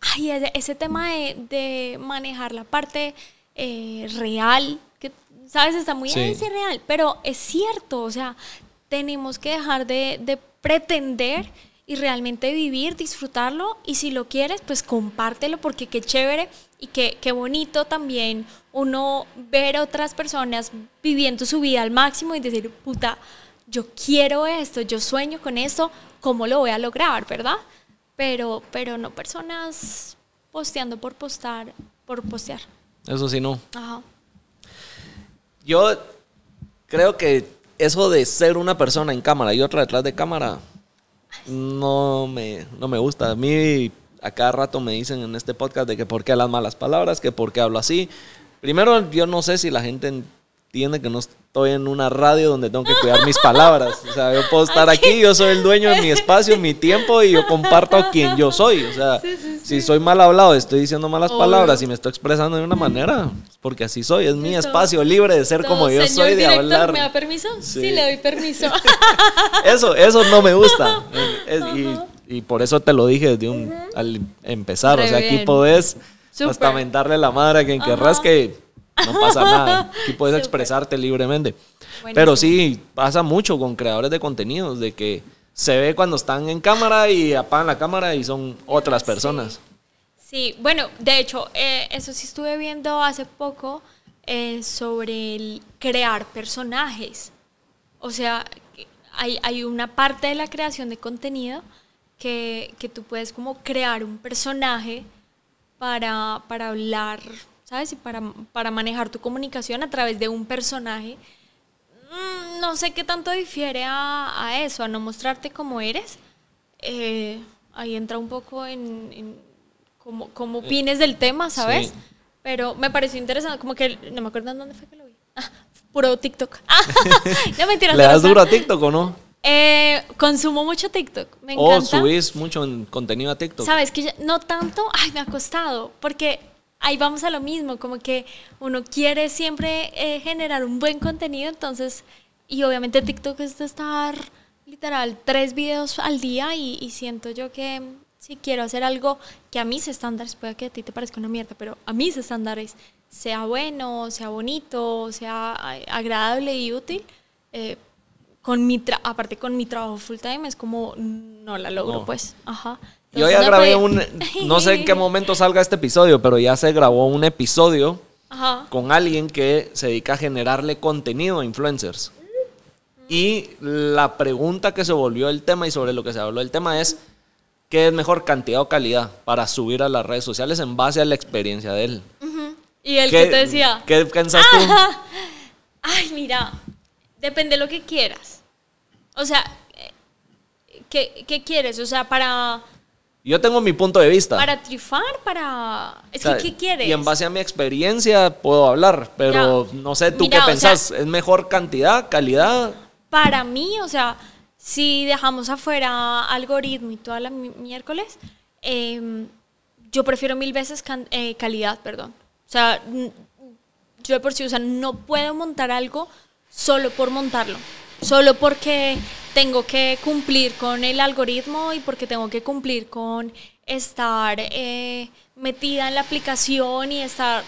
Ay, ese, tema de, de manejar la parte eh, real, que, ¿sabes? Está muy Sí. "Ay, sí, real, pero es cierto, o sea, tenemos que dejar de, de pretender y realmente vivir, disfrutarlo y si lo quieres, pues compártelo porque qué chévere y qué, qué bonito también uno ver a otras personas viviendo su vida al máximo y decir, puta, yo quiero esto, yo sueño con esto, ¿cómo lo voy a lograr, verdad? Pero, pero no personas posteando por postar, por postear. Eso sí, no. Ajá. Yo creo que eso de ser una persona en cámara y otra detrás de cámara no me, no me gusta. A mí a cada rato me dicen en este podcast de que por qué las malas palabras, que por qué hablo así. Primero, yo no sé si la gente entiende que no estoy en una radio donde tengo que cuidar mis palabras. O sea, yo puedo estar aquí, yo soy el dueño de mi espacio, mi tiempo y yo comparto a quien yo soy. O sea, si soy mal hablado, estoy diciendo malas Obvio. palabras y me estoy expresando de una manera, porque así soy, es mi espacio libre de ser como yo soy, de hablar. ¿Me da permiso? Sí, Sí. le doy permiso. Eso, eso no me gusta. Es- y, y por eso te lo dije desde un, al empezar. Re o sea, aquí bien. podés hasta mentarle la madre a quien querrás que no pasa nada. Aquí puedes expresarte libremente. Buenísimo. Pero sí, pasa mucho con creadores de contenidos, de que se ve cuando están en cámara y apagan la cámara y son otras personas. Sí, bueno, de hecho, eh, eso sí estuve viendo hace poco eh, sobre el crear personajes. O sea, hay, hay una parte de la creación de contenido que, que tú puedes como crear un personaje para, para hablar, ¿sabes? Y para, para manejar tu comunicación a través de un personaje. Mm, No sé qué tanto difiere a, a eso, a no mostrarte como eres. Eh, ahí entra un poco en, en cómo, cómo opines del tema, ¿sabes? sí. Pero me pareció interesante, como que no me acuerdo en dónde fue que lo vi. Ah, puro TikTok. Ah, no mentiras. ¿Le das duro a TikTok o no? Eh, consumo mucho TikTok, me ¿O encanta. subís mucho en contenido a TikTok? Sabes que ya- no tanto, ay, me ha costado, porque ahí vamos a lo mismo, como que uno quiere siempre eh, generar un buen contenido, entonces, y obviamente TikTok es de estar literal tres videos al día y, y siento yo que si quiero hacer algo que a mis estándares, puede que a ti te parezca una mierda, pero a mis estándares sea bueno, sea bonito, sea agradable y útil, eh, con mi tra- aparte con mi trabajo full time es como no la logro No. pues ajá Yo ya grabé un, no sé en qué momento salga este episodio, pero ya se grabó un episodio ajá con alguien que se dedica a generarle contenido a influencers. Y la pregunta que se volvió el tema y sobre lo que se habló el tema es, ¿qué es mejor cantidad o calidad para subir a las redes sociales en base a la experiencia de él? Ujú. y el ¿Qué- que te decía ¿Qué pensás tú? ay mira depende de lo que quieras o sea eh, ¿qué, qué quieres? o sea para Yo tengo mi punto de vista. para triunfar para es O sea, que ¿qué quieres? Y en base a mi experiencia puedo hablar, pero Ya. no sé, ¿tú Mira, qué sea- pensás? ¿Es mejor cantidad, calidad? para mí, o sea, si dejamos afuera algoritmo y toda la mi- miércoles, em, yo prefiero mil veces eh, calidad, perdón. O sea, yo de por sí, o sea, no puedo montar algo solo por montarlo, solo porque tengo que cumplir con el algoritmo y porque tengo que cumplir con estar eh, metida en la aplicación y estar,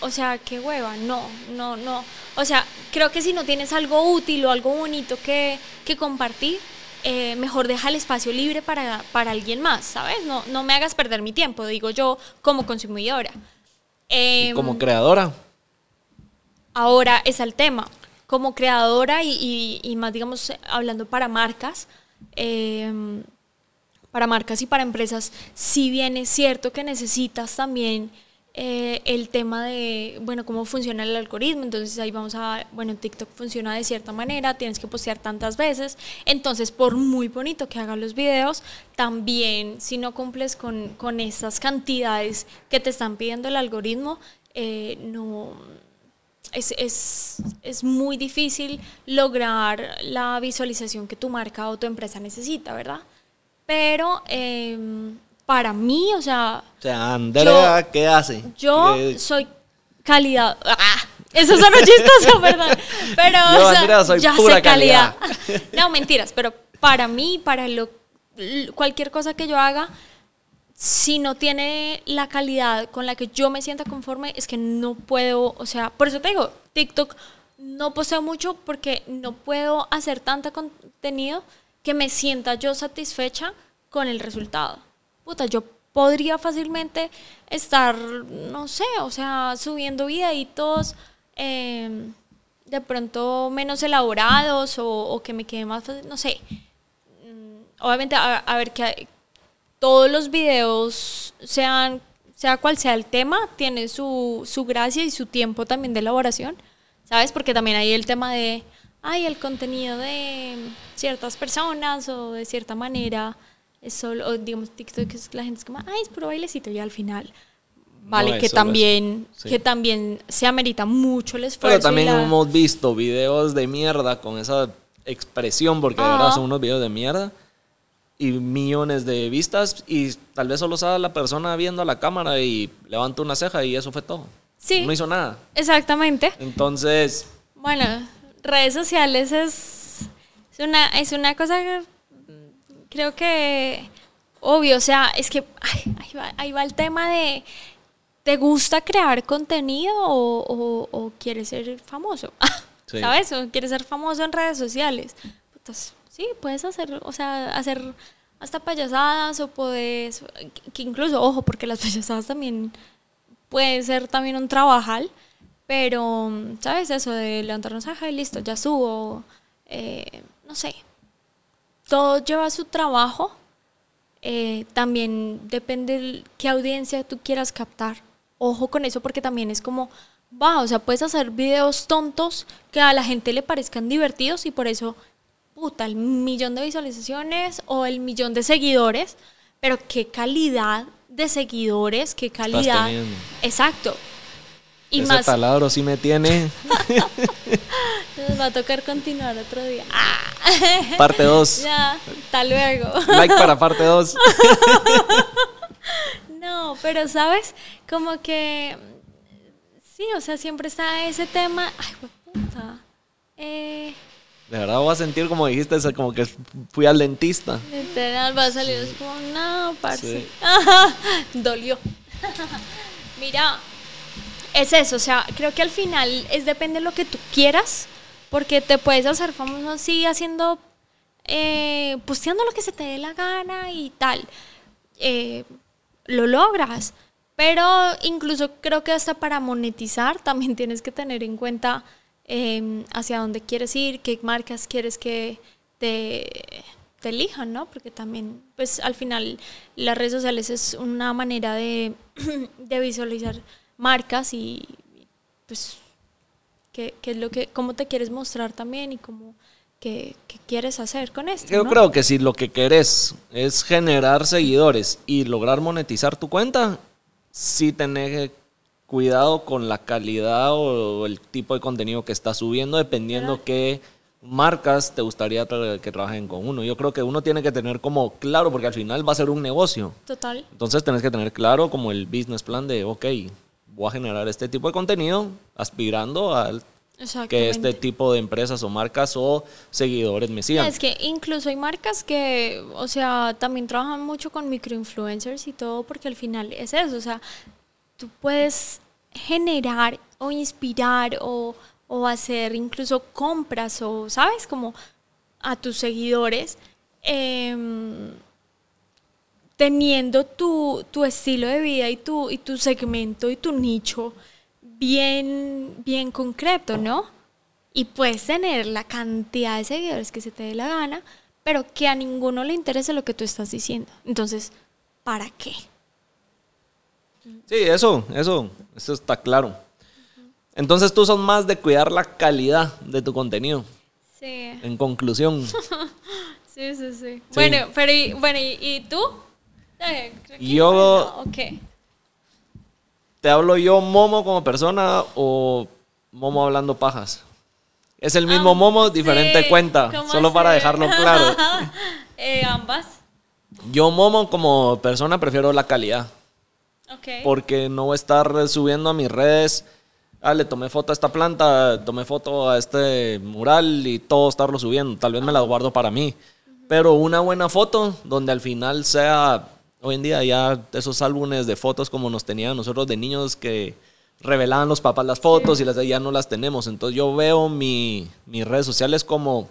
o sea, qué hueva, no, no, no. O sea, creo que si no tienes algo útil o algo bonito que, que compartir, eh, mejor deja el espacio libre para, para alguien más, ¿sabes? No, no me hagas perder mi tiempo, digo yo como consumidora. Y Em, como creadora. Ahora es el tema. Como creadora y, más, digamos, hablando para marcas, eh, para marcas y para empresas, si bien es cierto que necesitas también eh, el tema de, bueno, cómo funciona el algoritmo. Entonces ahí vamos a, bueno, TikTok funciona de cierta manera, tienes que postear tantas veces. Entonces, por muy bonito que hagan los videos, también si no cumples con, con esas cantidades que te están pidiendo el algoritmo, eh, no... Es, es, es muy difícil lograr la visualización que tu marca o tu empresa necesita, ¿verdad? Pero em, para mí, o sea... O sea, Andrea, ¿qué hace? Yo soy calidad. ¡Ah! Eso suena chistoso, ¿verdad? Pero, Yo, o sea, Andrea, soy ya pura sé calidad. calidad. No, mentiras, pero para mí, para lo, cualquier cosa que yo haga, si no tiene la calidad con la que yo me sienta conforme, es que no puedo, o sea, por eso te digo, TikTok no posteo mucho porque no puedo hacer tanto contenido que me sienta yo satisfecha con el resultado. Puta, yo podría fácilmente estar, no sé, o sea, subiendo videitos eh, de pronto menos elaborados o, o que me quede más fácil, no sé. Mm, Obviamente, a, ver, que todos los videos, sean, sea cual sea el tema, tiene su, su gracia y su tiempo también de elaboración, ¿sabes? Porque también hay el tema de, ay, el contenido de ciertas personas o de cierta manera, es solo, o digamos, TikTok, es la gente es como, ay, es puro bailecito, y al final, vale, es que también, sí. que también se amerita mucho el esfuerzo. Pero también la- hemos visto videos de mierda con esa expresión, porque de verdad son unos videos de mierda y millones de vistas y tal vez solo estaba la persona viendo a la cámara y levanta una ceja y eso fue todo. Sí. No hizo nada. Exactamente. Entonces, Bueno, redes sociales es, es, una, es una cosa que creo que obvio, o sea, es que ay, ahí, va, ahí va el tema de, ¿te gusta crear contenido o, o- o quieres ser famoso? Sí. ¿Sabes? ¿O quieres ser famoso en redes sociales? Puedes hacer, o sea, hacer hasta payasadas o puedes, que incluso, ojo, porque las payasadas también puede ser también un trabajal, pero, ¿sabes? Eso de levantarnos, ajá, y listo, ya subo, eh, no sé. Todo lleva su trabajo, eh, también depende el- qué audiencia tú quieras captar. Ojo con eso porque también es como, va, o sea, puedes hacer videos tontos que a la gente le parezcan divertidos y por eso, puta, el millón de visualizaciones o el millón de seguidores, pero qué calidad de seguidores, qué calidad. Exacto. Y ese más, taladro sí me tiene. nos va a tocar continuar otro día. Parte 2. ya, hasta luego. Like para parte 2. No, pero sabes, como que sí, o sea, siempre está ese tema. Ay, puta. Eh, De verdad voy a sentir como dijiste, como que fui al dentista. literal, va a salir como, no, parce. Sí. Dolió. Mira, es eso, o sea, creo que al final es depende de lo que tú quieras, porque te puedes hacer famoso así haciendo, eh, posteando lo que se te dé la gana y tal. Eh, lo logras. Pero incluso creo que hasta para monetizar también tienes que tener en cuenta eh, hacia dónde quieres ir, qué marcas quieres que te, te elijan, ¿no? Porque también, pues al final las redes sociales es una manera de, de visualizar marcas y pues qué, qué es lo que, cómo te quieres mostrar también y cómo, qué, qué quieres hacer con esto. Yo ¿no? creo que si lo que querés es generar seguidores y lograr monetizar tu cuenta, sí tenés cuidado con la calidad o el tipo de contenido que estás subiendo, dependiendo qué marcas te gustaría tra- que trabajen con uno. Yo creo que uno tiene que tener como claro, porque al final va a ser un negocio. Total. Entonces tenés que tener claro como el business plan de, ok, voy a generar este tipo de contenido aspirando a que este tipo de empresas o marcas o seguidores me sigan. Es que incluso hay marcas que, o sea, también trabajan mucho con microinfluencers y todo, porque al final es eso, o sea, tú puedes generar o inspirar o, o hacer incluso compras o, ¿sabes? Como a tus seguidores, em, teniendo tu, tu estilo de vida y tu, y tu segmento y tu nicho bien, bien concreto, ¿no? Y puedes tener la cantidad de seguidores que se te dé la gana, pero que a ninguno le interese lo que tú estás diciendo. Entonces, ¿para qué? Sí, eso, eso, eso está claro. Entonces tú son más de cuidar la calidad de tu contenido. Sí. En conclusión. Sí, sí, sí. Bueno, pero y, bueno, ¿y, y tú? Yo- no, ok. ¿Te hablo yo Momo como persona o Momo hablando pajas? Es el mismo Momo, diferente sí, cuenta, ¿cómo solo para dejarlo claro. Eh, ambas. Yo Momo como persona prefiero la calidad, Porque no voy a estar subiendo a mis redes, ah, le tomé foto a esta planta, tomé foto a este mural y todo estarlo subiendo, tal vez me las guardo para mí, pero una buena foto donde al final sea, hoy en día ya esos álbumes de fotos como nos tenían nosotros de niños que revelaban los papás las fotos y las ya no las tenemos, entonces yo veo mi, mis redes sociales como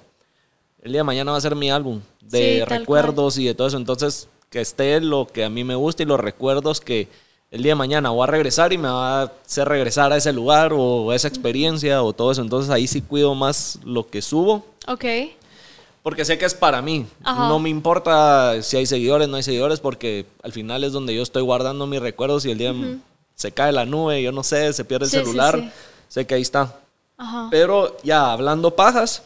el día de mañana va a ser mi álbum de Sí, recuerdos y de todo eso. Entonces, que esté lo que a mí me gusta y los recuerdos que el día de mañana voy a regresar y me va a hacer regresar a ese lugar o a esa experiencia o todo eso. Entonces, ahí sí cuido más lo que subo Ok. porque sé que es para mí. Ajá. No me importa si hay seguidores, no hay seguidores, porque al final es donde yo estoy guardando mis recuerdos y el día se cae la nube, yo no sé, se pierde el Sí, celular, sí. sé que ahí está. Ajá. Pero ya hablando pajas,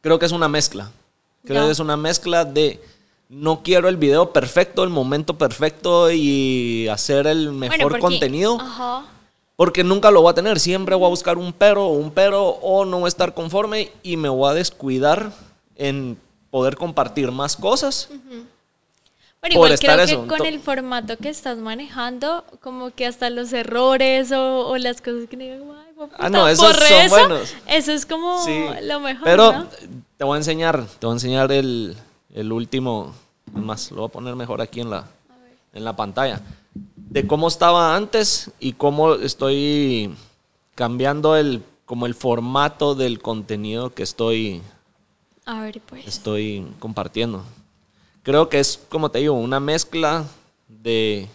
creo que es una mezcla. Creo que es una mezcla de no quiero el video perfecto, el momento perfecto y hacer el mejor Bueno, porque- contenido. Ajá. Porque nunca lo voy a tener. Siempre voy a buscar un pero o un pero o no voy a estar conforme y me voy a descuidar en poder compartir más cosas. Bueno, por igual estar creo eso, que con el formato que estás manejando, como que hasta los errores o, o las cosas que digo, ay, puta, Ah, no, esos son eso", buenos. Eso es como Sí. lo mejor. Pero ¿no? te voy a enseñar, te voy a enseñar el, el último, más, lo voy a poner mejor aquí en la, en la pantalla, de cómo estaba antes y cómo estoy cambiando el, como el formato del contenido que estoy, A ver, pues. estoy compartiendo. Creo que es, como te digo, una mezcla de...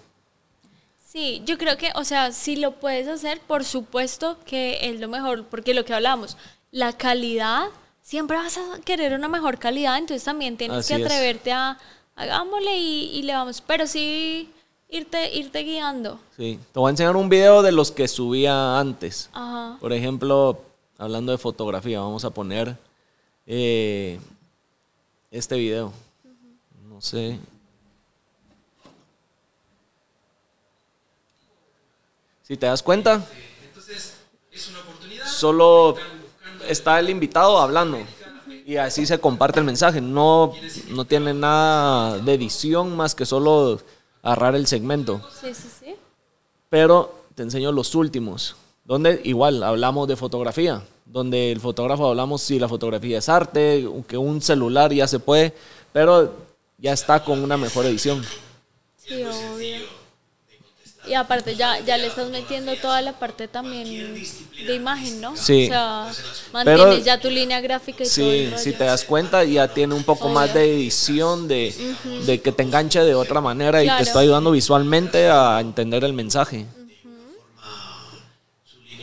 Sí, yo creo que, o sea, si lo puedes hacer, por supuesto que es lo mejor, porque lo que hablamos, la calidad, siempre vas a querer una mejor calidad, entonces también tienes Así que es. atreverte a, hagámosle y, y le vamos, pero sí irte, irte guiando. Sí, te voy a enseñar un video de los que subía antes. Ajá. Por ejemplo, hablando de fotografía, vamos a poner eh, este video. No sé. Si te das cuenta, solo está el invitado hablando y así se comparte el mensaje. No, no tiene nada de edición más que solo agarrar el segmento Sí, sí, sí. pero te enseño los últimos, donde igual hablamos de fotografía, donde el fotógrafo hablamos si la fotografía es arte, que un celular ya se puede, pero ya está con una mejor edición. Sí. Y aparte ya, ya le estás metiendo toda la parte también de imagen, ¿no? Sí. O sea, mantienes Pero- ya tu línea gráfica y todo Sí, el rollo. si te das cuenta, ya tiene un poco más de edición, de, de que te enganche de otra manera y te está ayudando visualmente a entender el mensaje.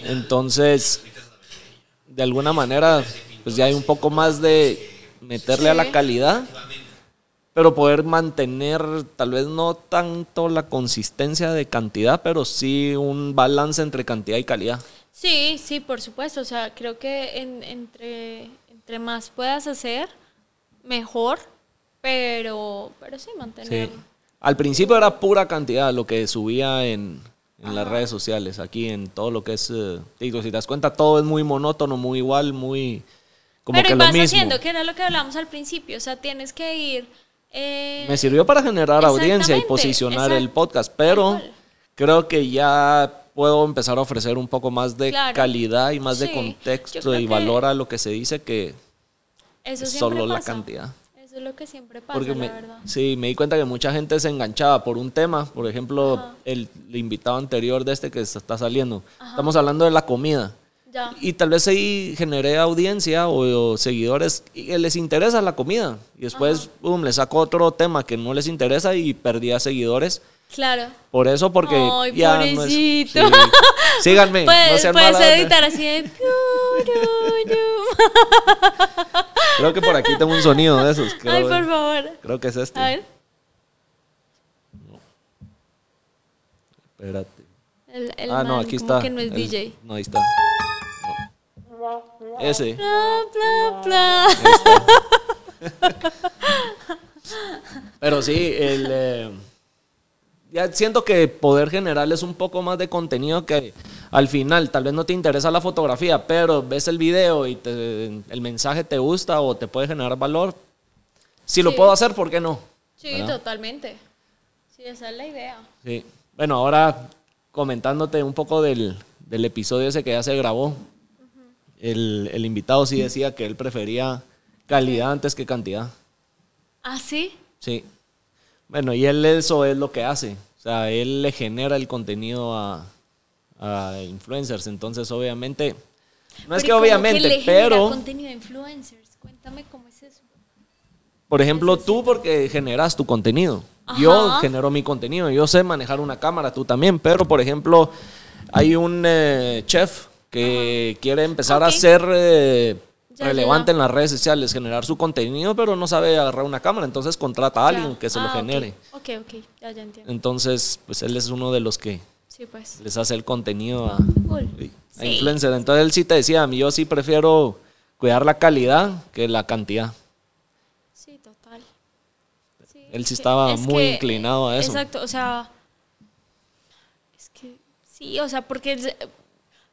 Entonces, de alguna manera, pues ya hay un poco más de meterle a la Sí. calidad, pero poder mantener tal vez no tanto la consistencia de cantidad, pero sí un balance entre cantidad y calidad. Sí, sí, por supuesto. O sea, creo que en- entre, entre más puedas hacer, mejor, pero, pero sí, mantener. Sí. Al principio era pura cantidad lo que subía en, en las redes sociales, aquí en todo lo que es eh, TikTok. Si te das cuenta, todo es muy monótono, muy igual, muy como pero que y lo vas mismo. haciendo, que era lo que hablamos al principio. O sea, tienes que ir. Eh, Me sirvió para generar audiencia y posicionar el podcast, pero creo que ya puedo empezar a ofrecer un poco más de Claro. calidad y más de Sí, contexto y valor a lo que se dice que eso es solo la cantidad. Eso es lo que siempre pasa, Porque la me, verdad. sí, me di cuenta que mucha gente se enganchaba por un tema. Por ejemplo, el, el invitado anterior de este que se está saliendo. Estamos hablando de la comida. Ya. Y tal vez ahí generé audiencia o, o seguidores y les interesa la comida. Y después, boom, le saco otro tema que no les interesa y perdí a seguidores. Claro. Por eso, porque Ay, ya no es... sí. Síganme, no Puedes, editar así de. Creo que por aquí tengo un sonido de esos. Creo, Ay, por favor. creo que es este. A ver. Espérate. El, el ah, no, aquí como está. que no es El- DJ. No, ahí está. Ese. Bla, bla, bla. Pero sí, el, eh, ya siento que poder generarles un poco más de contenido que al final tal vez no te interesa la fotografía, pero ves el video y te- el mensaje te gusta o te puede generar valor. Si lo Sí. puedo hacer, ¿por qué no? Sí, ¿Verdad? totalmente. Sí, esa es la idea. Sí. Bueno, ahora comentándote un poco del, del episodio ese que ya se grabó. El, el invitado sí decía que él prefería calidad antes que cantidad. ¿Ah, sí? Sí. Bueno, y él eso es lo que hace. O sea, él le genera el contenido a, a influencers. Entonces, obviamente, no es Pero que ¿y cómo obviamente, le pero, contenido de influencers? Cuéntame cómo es eso. por ejemplo, tú porque generas tu contenido. Yo genero mi contenido. Yo sé manejar una cámara, tú también. Pero, por ejemplo, hay un eh, chef que quiere empezar a ser eh, relevante ya. en las redes sociales, generar su contenido, pero no sabe agarrar una cámara. Entonces, contrata a alguien que se lo Ah, genere. Ok, ok, ya, ya entiendo. Entonces, pues él es uno de los que Sí, pues. les hace el contenido a, Cool. a Sí. influencer. Entonces él sí te decía, a mí yo sí prefiero cuidar la calidad que la cantidad. Sí, total. Sí, Él sí estaba es muy que- inclinado a eso. Exacto, o sea, es que sí, o sea, porque,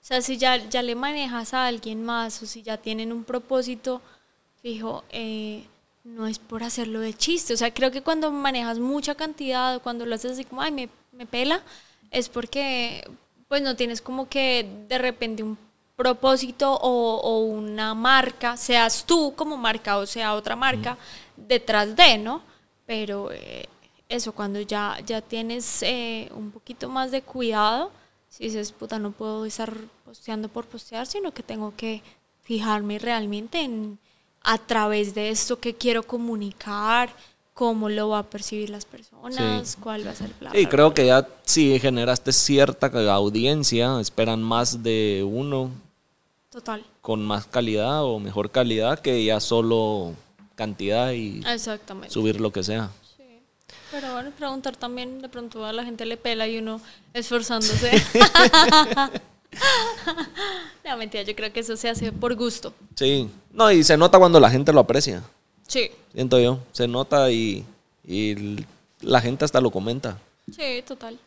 o sea, si ya, ya le manejas a alguien más o si ya tienen un propósito fijo, eh, no es por hacerlo de chiste, o sea, creo que cuando manejas mucha cantidad o cuando lo haces así como, ay, me, me pela, es porque pues no tienes como que de repente un propósito o, o una marca, seas tú como marca o sea otra marca, detrás de, ¿no? Pero eh, eso, cuando ya, ya tienes eh, un poquito más de cuidado, si dices, puta, no puedo estar posteando por postear, sino que tengo que fijarme realmente en a través de esto que quiero comunicar, cómo lo va a percibir las personas, cuál va a ser la Sí, creo que ya si generaste cierta audiencia, esperan más de uno Total. con más calidad o mejor calidad que ya solo cantidad y Exactamente. subir lo que sea. Pero bueno, preguntar también, de pronto a la gente le pela y uno esforzándose. no, mentira, yo creo que eso se hace por gusto. Sí, no, y se nota cuando la gente lo aprecia, Sí, siento yo, se nota y, y la gente hasta lo comenta. sí, total.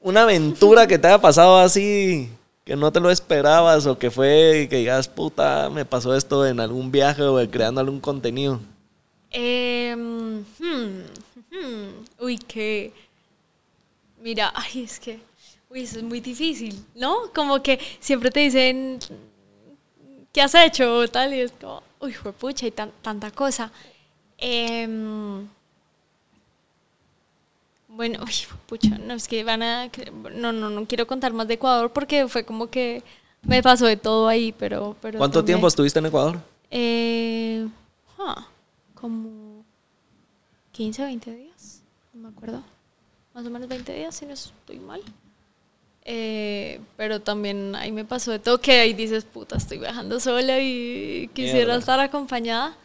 Una aventura que te haya pasado así, que no te lo esperabas o que fue que digas, puta, me pasó esto en algún viaje o creando algún contenido. Em, hmm, hmm, uy, que. Mira, ay, es que. Uy, eso es muy difícil, ¿no? Como que siempre te dicen. ¿Qué has hecho? Tal, y es como. Uy, fue pucha, y tan- tanta cosa. Em, bueno, uy, pucha, no, es que van a. No, no, no quiero contar más de Ecuador porque fue como que me pasó de todo ahí, pero. pero ¿Cuánto también- tiempo estuviste en Ecuador? eh, ah, como 15, 20 días, no me acuerdo. Más o menos 20 días, si no estoy mal. Eh, pero también ahí me pasó de todo que ahí dices, puta, estoy viajando sola y quisiera Mierda. estar acompañada.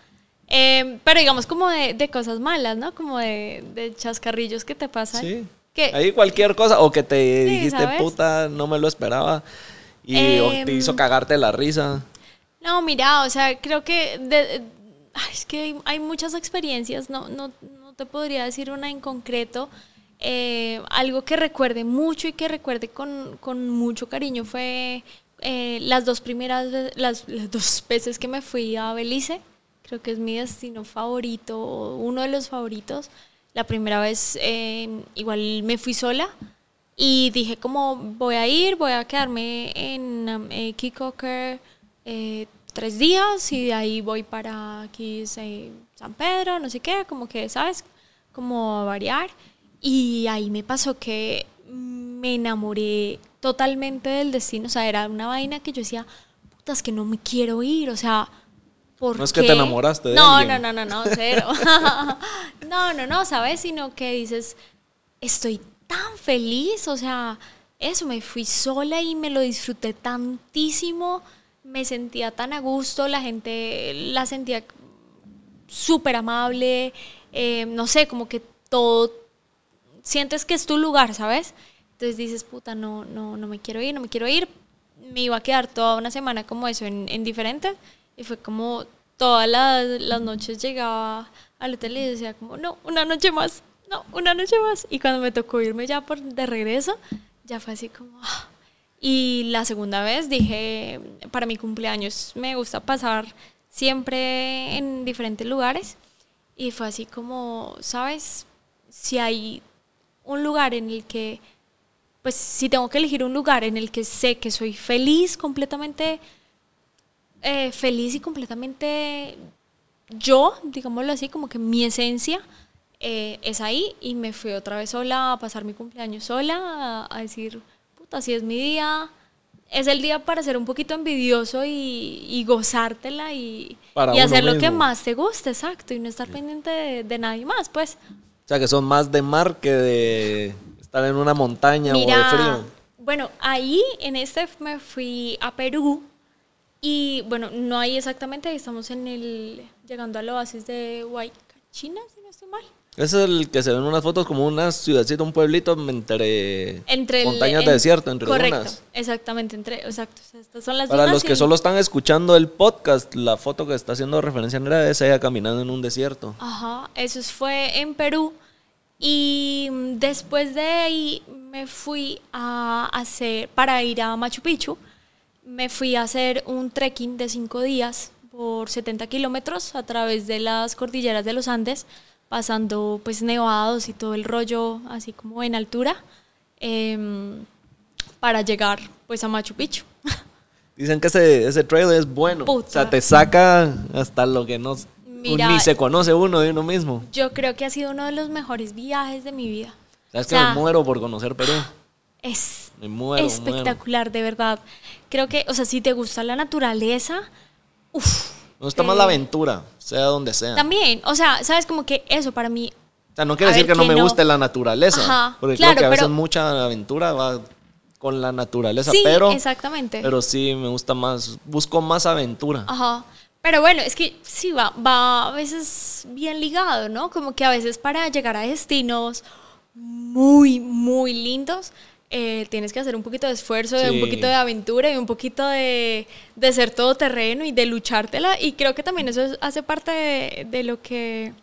Eh, pero digamos como de, de cosas malas, ¿no? Como de, de chascarrillos que te pasan. Sí. Que, Ahí cualquier cosa, o que te Sí, dijiste, ¿sabes? puta, no me lo esperaba, y o te Em, hizo cagarte la risa. No, mira, o sea, creo que de- es que hay, hay muchas experiencias, no, no, no te podría decir una en concreto. Eh, algo que recuerde mucho y que recuerde con, con mucho cariño fue eh, las dos primeras, las, las dos veces que me fui a Belice. Creo que es mi destino favorito, uno de los favoritos. La primera vez eh, igual me fui sola y dije como voy a ir, voy a quedarme en um, Kikoker eh, tres días y de ahí voy para aquí San Pedro, no sé qué, como que, ¿sabes? Como a variar. Y ahí me pasó que me enamoré totalmente del destino, o sea, era una vaina que yo decía, puta, es que no me quiero ir, o sea, ¿por No es que te enamoraste de no, alguien. No, no, no, no, cero. no, no, no, ¿sabes? Sino que dices, estoy tan feliz, o sea, eso, me fui sola y me lo disfruté tantísimo, me sentía tan a gusto, la gente la sentía súper amable, eh, no sé, como que todo, sientes que es tu lugar, ¿sabes? Entonces dices, puta, no, no, no me quiero ir, no me quiero ir. Me iba a quedar toda una semana como eso en, en diferente. Y fue como todas las, las noches llegaba al hotel y decía como, no, una noche más, no, una noche más. Y cuando me tocó irme ya por de regreso, ya fue así como... ah. Y la segunda vez dije, para mi cumpleaños me gusta pasar siempre en diferentes lugares. Y fue así como, ¿sabes? Si hay un lugar en el que, pues si tengo que elegir un lugar en el que sé que soy feliz, completamente eh, feliz y completamente yo, digámoslo así, como que mi esencia eh, es ahí y me fui otra vez sola a pasar mi cumpleaños sola, a, a decir, así es mi día. Es el día para ser un poquito envidioso y, y gozártela y, y hacer lo que más te guste, exacto, y no estar pendiente de, de nadie más, pues. O sea, que son más de mar que de estar en una montaña o de frío. bueno, ahí en este me fui a Perú y bueno, no ahí exactamente, ahí estamos en el, llegando al oasis de Huaycachina, si no estoy mal. Es el que se ven unas fotos como una ciudadcita, un pueblito entre, Entre el- montañas en- de desierto, entre correcto, dunas. exactamente, entre, exacto. estas son las Para los que y- solo están escuchando el podcast, la foto que está haciendo referencia Andrea es ella caminando en un desierto. Ajá, eso fue en Perú. Y después de ahí me fui a hacer, para ir a Machu Picchu, me fui a hacer un trekking de cinco días por 70 kilómetros a través de las cordilleras de los Andes, pasando pues nevados y todo el rollo así como en altura, em, para llegar pues a Machu Picchu. Dicen que ese, ese trail es bueno. Puta. O sea, te saca hasta lo que no, Mira, ni se conoce uno de uno mismo. Yo creo que ha sido uno de los mejores viajes de mi vida. Sabes O que me muero por conocer Perú. Es Me muero, espectacular, de verdad. Creo que, o sea, si te gusta la naturaleza, uff. Me gusta más la aventura, sea donde sea. También, o sea, sabes como que eso para mí, O sea, no quiere decir ver, que no me guste la naturaleza. Ajá, porque claro, creo que a veces pero- mucha aventura va con la naturaleza. sí, pero, exactamente. pero sí me gusta más, busco más aventura. Ajá. Pero bueno, es que sí va, va a veces bien ligado, ¿no? Como que a veces para llegar a destinos muy, muy lindos, eh, tienes que hacer un poquito de esfuerzo, de un poquito de aventura y un poquito de, de ser todoterreno y de luchártela. Y creo que también eso es- hace parte de, de lo que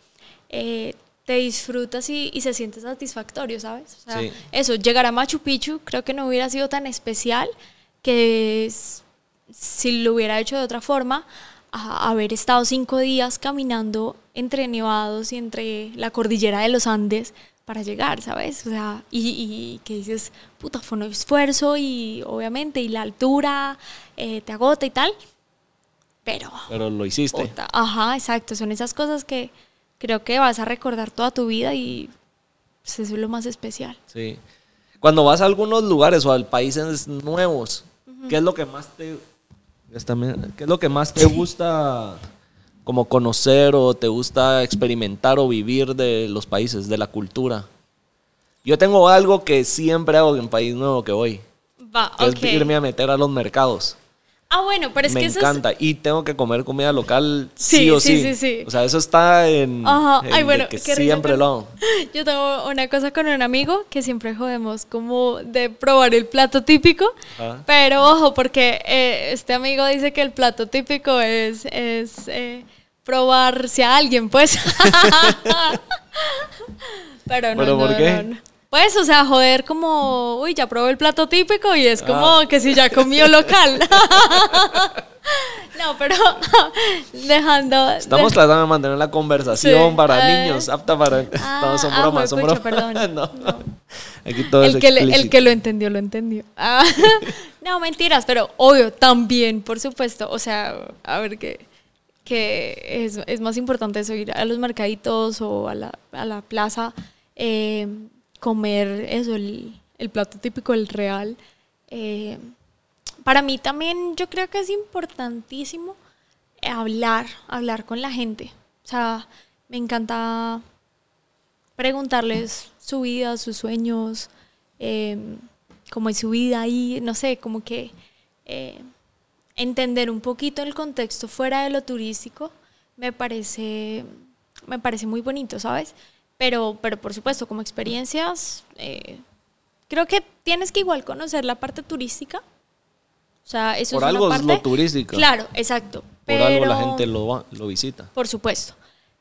eh, te disfrutas y, y se siente satisfactorio, ¿sabes? O sea, Sí. eso, llegar a Machu Picchu creo que no hubiera sido tan especial que es- si lo hubiera hecho de otra forma, a- haber estado cinco días caminando entre nevados y entre la cordillera de los Andes para llegar, ¿sabes? O sea, y, y que dices, puta, fue un esfuerzo y obviamente, y la altura eh, te agota y tal, pero, Pero lo hiciste. puta, ajá, exacto, son esas cosas que creo que vas a recordar toda tu vida y pues, eso es lo más especial. Sí. Cuando vas a algunos lugares o a países nuevos, ¿qué es lo que más te qué es lo que más te gusta como conocer o te gusta experimentar o vivir de los países, de la cultura? Yo tengo algo que siempre hago en país nuevo que voy, Va, que ok. es irme a meter a los mercados. Ah, bueno, pero es me que eso es- encanta. Y tengo que comer comida local sí, Sí, o sí, sí. sí, sí. O sea, eso está en, Ajá. Ay, bueno, que siempre con- lo hago. Yo tengo una cosa con un amigo que siempre jodemos como de probar el plato típico, Ah. pero ojo, porque eh, este amigo dice que el plato típico es, es eh, probarse a alguien, pues. pero no, ¿Pero no, por qué? no, no. Pues, o sea, joder como, uy, ya probé el plato típico y es como Ah. que si ya comió local. no, pero dejando... Estamos de- tratando de mantener la conversación Sí. para niños, apta para... Ah, no, son ah, bromas, son juepucha, bromas. perdón. no. No. Aquí todo es el que, le- el que lo entendió, lo entendió. Ah, no, mentiras, pero obvio, también, por supuesto. O sea, a ver que, que es, es más importante eso, ir a los mercaditos o a la, a la plaza, eh, comer eso, el, el plato típico, el real. Eh, para mí también yo creo que es importantísimo hablar, hablar con la gente. O sea, me encanta preguntarles su vida, sus sueños, eh, cómo es su vida ahí, no sé, como que entender un poquito el contexto fuera de lo turístico me parece, me parece muy bonito, ¿sabes? Pero, pero por supuesto, como experiencias, eh, creo que tienes que igual conocer la parte turística. O sea, eso Por es algo una es parte. lo turístico. Claro, exacto. Por algo la gente lo visita. Por supuesto.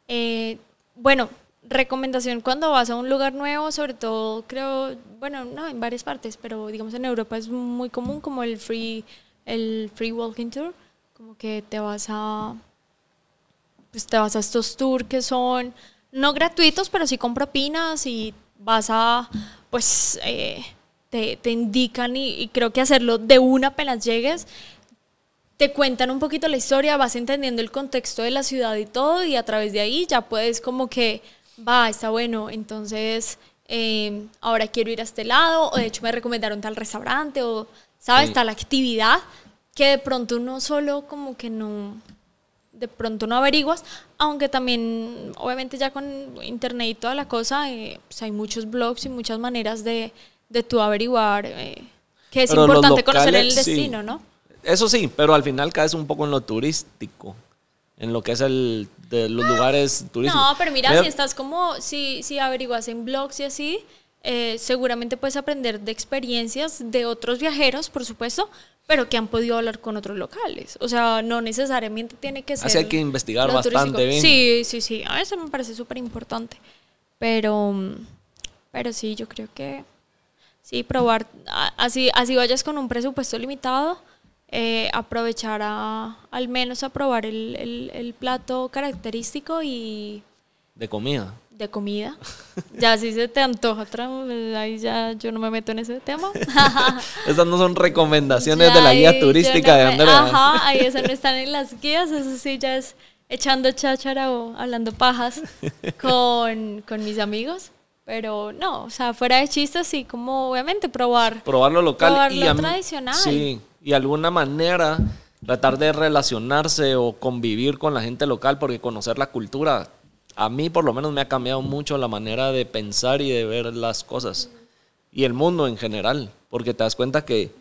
Eh, bueno, recomendación cuando vas a un lugar nuevo, sobre todo creo, bueno, no, en varias partes, pero digamos en Europa es muy común como el free, el free walking tour, como que te vas a, pues te vas a estos tours que son no gratuitos, pero sí con propinas y vas a, pues, eh, te, te indican y, creo que hacerlo de una apenas llegues te cuentan un poquito la historia, vas entendiendo el contexto de la ciudad y todo, y a través de ahí ya puedes como que, va, está bueno, entonces eh, ahora quiero ir a este lado, o de hecho me recomendaron tal restaurante, o, ¿sabes? Sí. Tal actividad, que de pronto uno solo como que no, de pronto no averiguas, aunque también, obviamente ya con internet y toda la cosa, eh, pues hay muchos blogs y muchas maneras de, de tú averiguar, eh, que es Pero importante conocer el locales, sí. destino, ¿no? Eso sí, pero al final caes un poco en lo turístico, en lo que es el de los lugares turísticos. No, pero mira, si estás como, si, si averiguas en blogs y así, eh, seguramente puedes aprender de experiencias de otros viajeros, por supuesto, pero que han podido hablar con otros locales. O sea, no necesariamente tiene que ser. Así hay que investigar bastante bien. Sí, sí, sí. A eso me parece súper importante. Pero, pero sí, yo creo que sí, probar, así, así vayas con un presupuesto limitado, eh, aprovechar a, al menos a probar el, el- el plato característico y De comida. De comida. Ya si se te antoja otra, ahí ya yo no me meto en ese tema. Estas no son recomendaciones de Ya la guía ahí turística no de Andrea. Ajá, ahí eso no están en las guías, eso sí ya es echando cháchara o hablando pajas con, con mis amigos. Pero no, o sea, fuera de chistes, sí, como obviamente probar. Probar lo local Probar y lo a tradicional. Sí, y de alguna manera tratar de relacionarse o convivir con la gente local porque conocer la cultura a mí por lo menos me ha cambiado mucho la manera de pensar y de ver las cosas y el mundo en general, porque te das cuenta que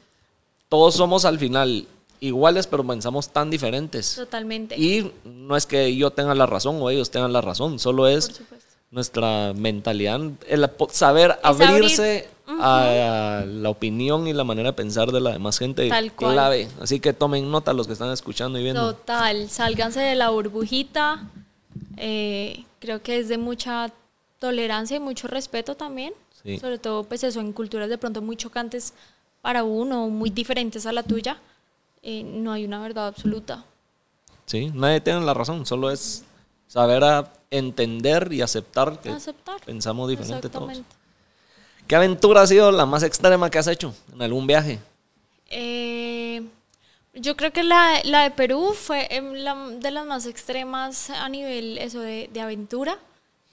todos somos al final iguales pero pensamos tan diferentes. Totalmente. Y no es que yo tenga la razón o ellos tengan la razón, solo es nuestra mentalidad, el saber abrir. abrirse a la opinión y la manera de pensar de la demás gente Tal cual. clave. Así que tomen nota los que están escuchando y viendo. Total, sálganse de la burbujita. Eh, creo que es de mucha tolerancia y mucho respeto también. Sí. Sobre todo, pues eso, en culturas de pronto muy chocantes para uno, muy diferentes a la tuya. eh, no hay una verdad absoluta. Sí, nadie tiene la razón, solo es saber a entender y aceptar que Aceptar. pensamos diferente todos. ¿Qué aventura ha sido la más extrema que has hecho en algún viaje? Eh, yo creo que la, la de Perú fue em, la de las más extremas a nivel eso de, de aventura.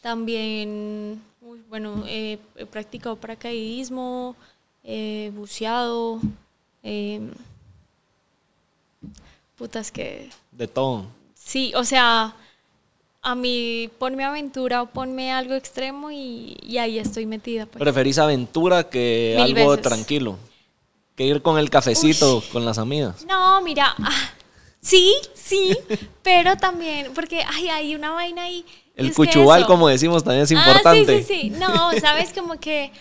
También, uy, bueno, eh, he practicado paracaidismo, eh, buceado. Eh, putas que De todo. sí, o sea, a mí ponme aventura o ponme algo extremo y, y ahí estoy metida. Pues. ¿Preferís aventura que Mil algo veces. tranquilo? Que ir con el cafecito con las amigas. No, mira, ah, sí, sí, pero también, porque ay, hay una vaina ahí. El cuchubal, como decimos, también es Ah, importante. sí, sí, sí. No, sabes, como que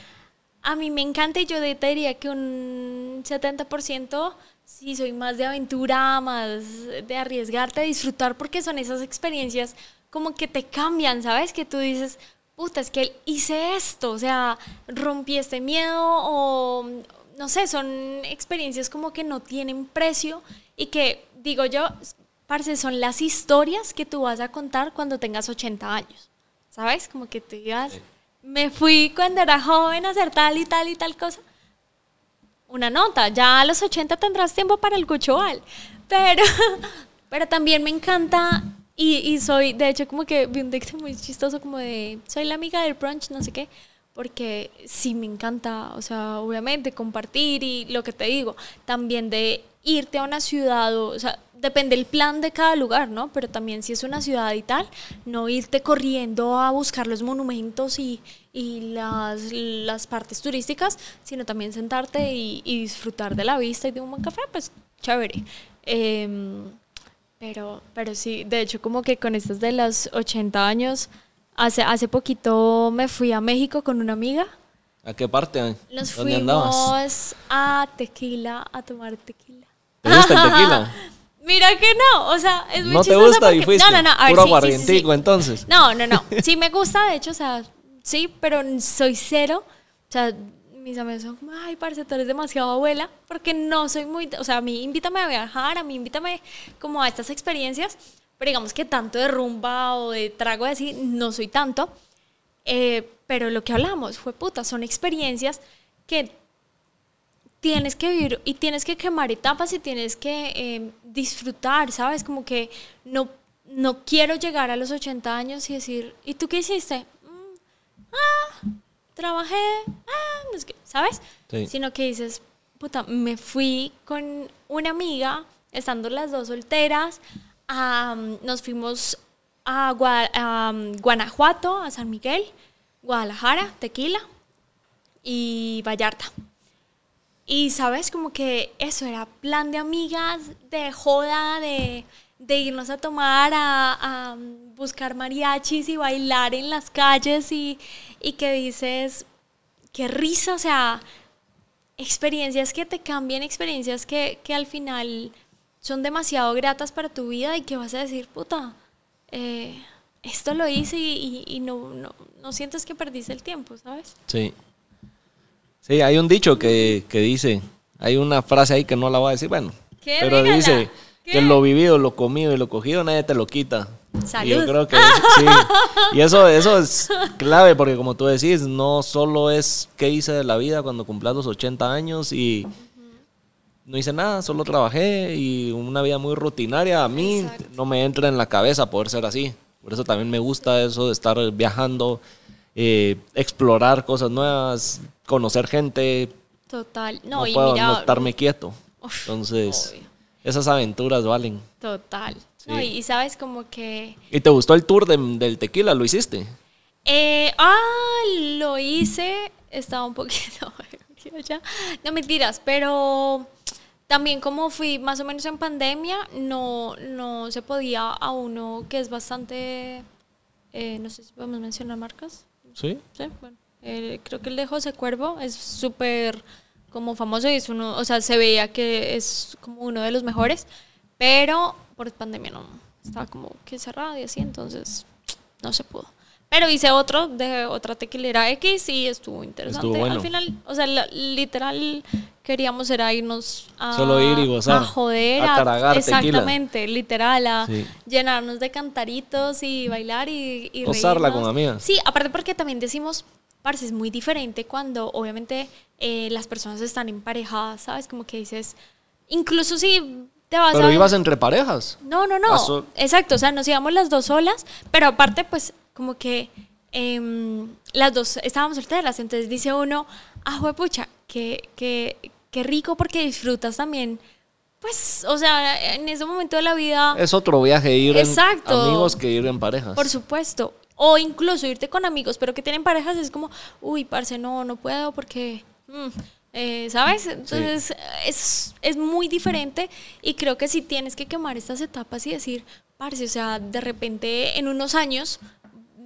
a mí me encanta y yo te diría que un 70% sí soy más de aventura, más de arriesgarte, de disfrutar, porque son esas experiencias como que te cambian, ¿sabes? Que tú dices, puta, es que hice esto, o sea, rompí este miedo o no sé, son experiencias como que no tienen precio y que, digo yo, parce, son las historias que tú vas a contar cuando tengas 80 años, ¿sabes? Como que tú digas, me fui cuando era joven a hacer tal y tal y tal cosa. Una nota, ya a los 80 tendrás tiempo para el cuchobal, pero, pero también me encanta y, y soy, de hecho, como que vi un texto muy chistoso como de, soy la amiga del brunch, no sé qué, porque sí me encanta, o sea, obviamente compartir y lo que te digo, también de irte a una ciudad, o, sea, depende el plan de cada lugar, ¿no? Pero también si es una ciudad y tal, no irte corriendo a buscar los monumentos y, y las, las partes turísticas, sino también sentarte y, y disfrutar de la vista y de un buen café, pues chévere. Em, pero, pero sí, de hecho como que con estas de los 80 años, hace, hace poquito me fui a México con una amiga ¿A qué parte? Nos ¿Dónde fuimos andabas? a Tequila, a tomar tequila. ¿Te gusta el tequila? Mira que no, o sea, es muy ¿No te gusta y porque- fuiste? No, no, no, a ver, Puro sí, sí, sí, entonces. No, no, no. Sí me gusta, de hecho, o sea, sí, pero soy cero. O sea, mis amigos son como, ay, parce, tú eres demasiado abuela, porque no soy muy, o sea, a mí invítame a viajar, a mí invítame como a estas experiencias, pero digamos que tanto de rumba o de trago así, no soy tanto. Eh, pero lo que hablamos fue puta, son experiencias que tienes que vivir y tienes que quemar etapas y tienes que eh, disfrutar, ¿sabes? Como que no, no quiero llegar a los 80 años y decir, ¿y tú qué hiciste? "Mm, ah, trabajé, ah, no sé qué", ¿sabes? Sí. Sino que dices, puta, me fui con una amiga, estando las dos solteras, nos fuimos a, Gua- a, Guanajuato, a San Miguel, Guadalajara, Tequila y Vallarta. Y sabes, como que eso era plan de amigas, de joda, de, de irnos a tomar, a, a buscar mariachis y bailar en las calles y, y que dices, qué risa, o sea, experiencias que te cambian, experiencias que, que al final son demasiado gratas para tu vida y que vas a decir, puta, eh, esto lo hice y, y- y no, no, no sientes que perdiste el tiempo, ¿sabes? Sí. Sí, hay un dicho que, que dice, hay una frase ahí que no la voy a decir, bueno, ¿Qué? pero Dígala. dice ¿Qué? que lo vivido, lo comido y lo cogido nadie te lo quita. Y Salud. yo creo que sí. Y eso, eso es clave porque como tú decís, no solo es qué hice de la vida cuando cumplas los 80 años y no hice nada, solo trabajé y una vida muy rutinaria. A mí Exacto. no me entra en la cabeza poder ser así. Por eso también me gusta eso de estar viajando, eh, explorar cosas nuevas, conocer gente. Total. No, No, y puedo mira. no estarme quieto. Uf, Entonces, obvio. esas aventuras valen. Total. Sí. No, y, y sabes como que... ¿Y te gustó el tour de- del tequila? ¿Lo hiciste? eh, ah, lo hice. Estaba un poquito... No mentiras, pero también como fui más o menos en pandemia, no, no se podía a uno que es bastante... eh, no sé si podemos mencionar marcas. Sí. Sí, bueno. eh, creo que el de José Cuervo es súper como famoso y es uno, o sea, se veía que es como uno de los mejores, pero por pandemia no, estaba como que cerrado y así, entonces no se pudo. Pero hice otro de otra tequilera X y estuvo interesante. Estuvo bueno. Al final, o sea, la- literal queríamos era irnos a, Solo ir y gozar, a joder, a tequila. exactamente, literal, a Sí. llenarnos de cantaritos y bailar y, y Gozarla reírnos. con amigas. Sí, aparte porque también decimos, parce, es muy diferente cuando obviamente eh, las personas están emparejadas, ¿sabes? Como que dices, incluso si te vas Pero a... ibas entre parejas. No, no, no. Ah, so- Exacto, o sea, nos íbamos las dos solas, pero aparte, pues, como que em, las dos estábamos solteras, entonces dice uno, ah, pucha, que, que, qué rico porque disfrutas también, pues, o sea, en ese momento de la vida... Es otro viaje ir Exacto. en amigos que ir en parejas. Por supuesto. O incluso irte con amigos, pero que tienen parejas, es como, uy, parce, no, no puedo porque, mm, eh, ¿sabes? Entonces es, es muy diferente y creo que si tienes que quemar estas etapas y decir, parce, o sea, de repente en unos años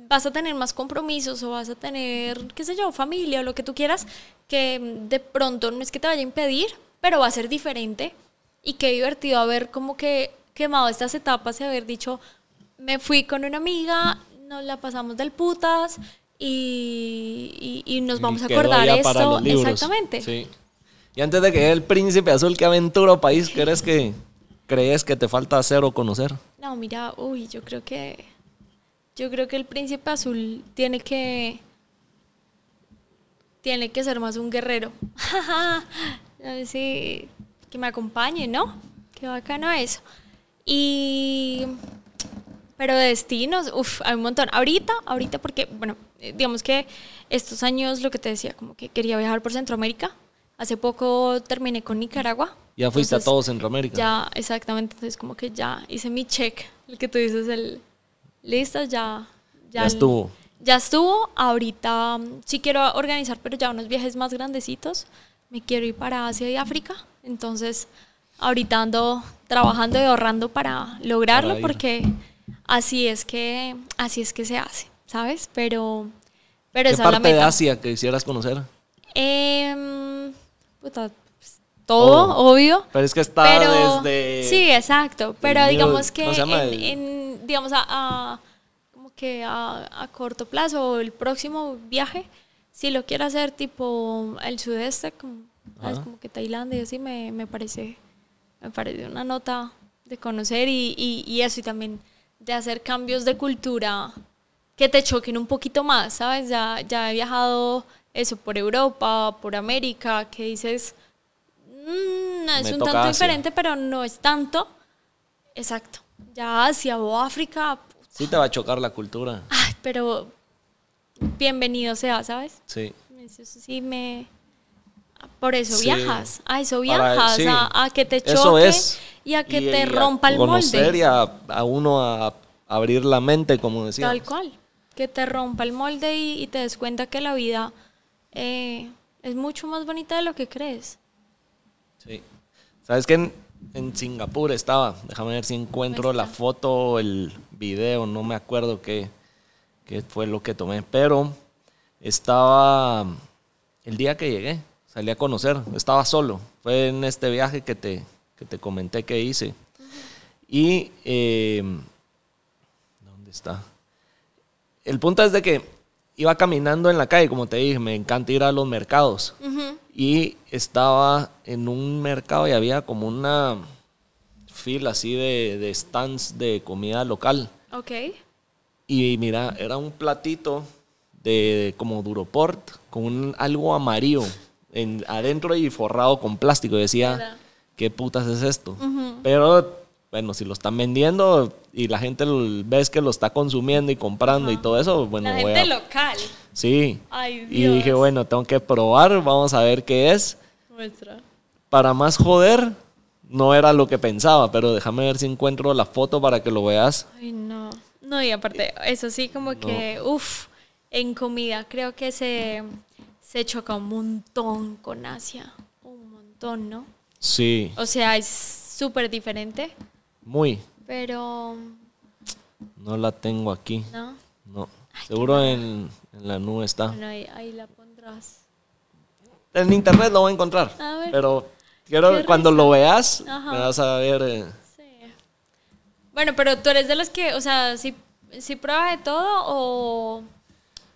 vas a tener más compromisos o vas a tener, qué sé yo, familia o lo que tú quieras, que de pronto no es que te vaya a impedir, pero va a ser diferente. Y qué divertido haber como que quemado estas etapas y haber dicho, me fui con una amiga, nos la pasamos del putas y, y- y nos vamos Y a acordar esto. Exactamente. Sí. Y antes de que el príncipe azul, ¿qué aventura o país crees que crees que te falta hacer o conocer? No, mira, uy, yo creo que yo creo que el príncipe azul tiene que tiene que ser más un guerrero. A ver si que me acompañe, ¿no? Qué bacano eso. Y pero de destinos, uff, hay un montón. Ahorita, ahorita porque, bueno, eh, digamos que estos años lo que te decía, como que quería viajar por Centroamérica. Hace poco terminé con Nicaragua. Ya fuiste Entonces, a todo Centroamérica. ya, exactamente. Entonces, como que ya hice mi check. El que tú dices, el listo, ya. Ya estuvo. Ya estuvo. Ahorita mm, sí quiero organizar, pero ya unos viajes más grandecitos. Me quiero ir para Asia y África. Entonces, ahorita ando trabajando y ahorrando para lograrlo, Para porque así es que así es que se hace, ¿sabes? Pero, pero ¿Qué esa es la parte de meta. Asia que quisieras conocer? Em, puta, todo, obvio. Pero es que está Pero, desde... sí, exacto. Pero digamos que en, digamos, a, a- como que a, a corto plazo, el próximo viaje, si lo quiero hacer tipo el sudeste, como, como que Tailandia, y así me, me parece, me parece una nota de conocer y, y, y eso, y también de hacer cambios de cultura que te choquen un poquito más, ¿sabes? Ya, ya he viajado eso por Europa, por América, que dices, "Mm, es un tanto Asia". diferente, pero no es tanto. Exacto. Ya Asia o África, Sí te va a chocar la cultura. ay, pero bienvenido sea, ¿sabes? Sí. Eso sí me... Por eso Sí. viajas, a eso Para- viajas, sí. a, a que te choque Eso es. y a que Y- te y a rompa el conocer molde. y a, a uno a abrir la mente, como decía. Tal cual. Que te rompa el molde y, y te des cuenta que la vida eh, es mucho más bonita de lo que crees. Sí. ¿Sabes que en, en Singapur estaba? Déjame ver si encuentro la foto o el video, no me acuerdo qué, qué fue lo que tomé, pero estaba el día que llegué, salí a conocer, estaba solo, fue en este viaje que te, que te comenté que hice. Y, eh, ¿dónde está? El punto es de que iba caminando en la calle, como te dije, me encanta ir a los mercados Ujú. y estaba en un mercado y había como una fila así de, de stands de comida local. Ok. Y mira, era un platito de, como Duroport con un- algo amarillo en, adentro y forrado con plástico. Y decía. ¿qué putas es esto? Pero bueno, si lo están vendiendo y la gente ves que lo está consumiendo y comprando y todo eso, bueno, la voy gente a... local. Sí. Ay, Y dije, Dios. bueno, tengo que probar, vamos a ver qué es Muestra. para más joder, no era lo que pensaba, pero déjame ver si encuentro la foto para que lo veas. Ay, no. No, y aparte, eso sí, como que, uff, en comida creo que se, se choca un montón con Asia. Un montón, ¿no? Sí, O sea, es súper diferente, muy. pero No la tengo aquí. no. No. Seguro en, en la nube está. Bueno, ahí, ahí la pondrás. En internet lo voy a encontrar. A ver. Pero quiero que cuando lo veas, Ajá. me vas a ver. eh, Sí. Bueno, pero tú eres de los que, o sea, si, si prueba de todo o,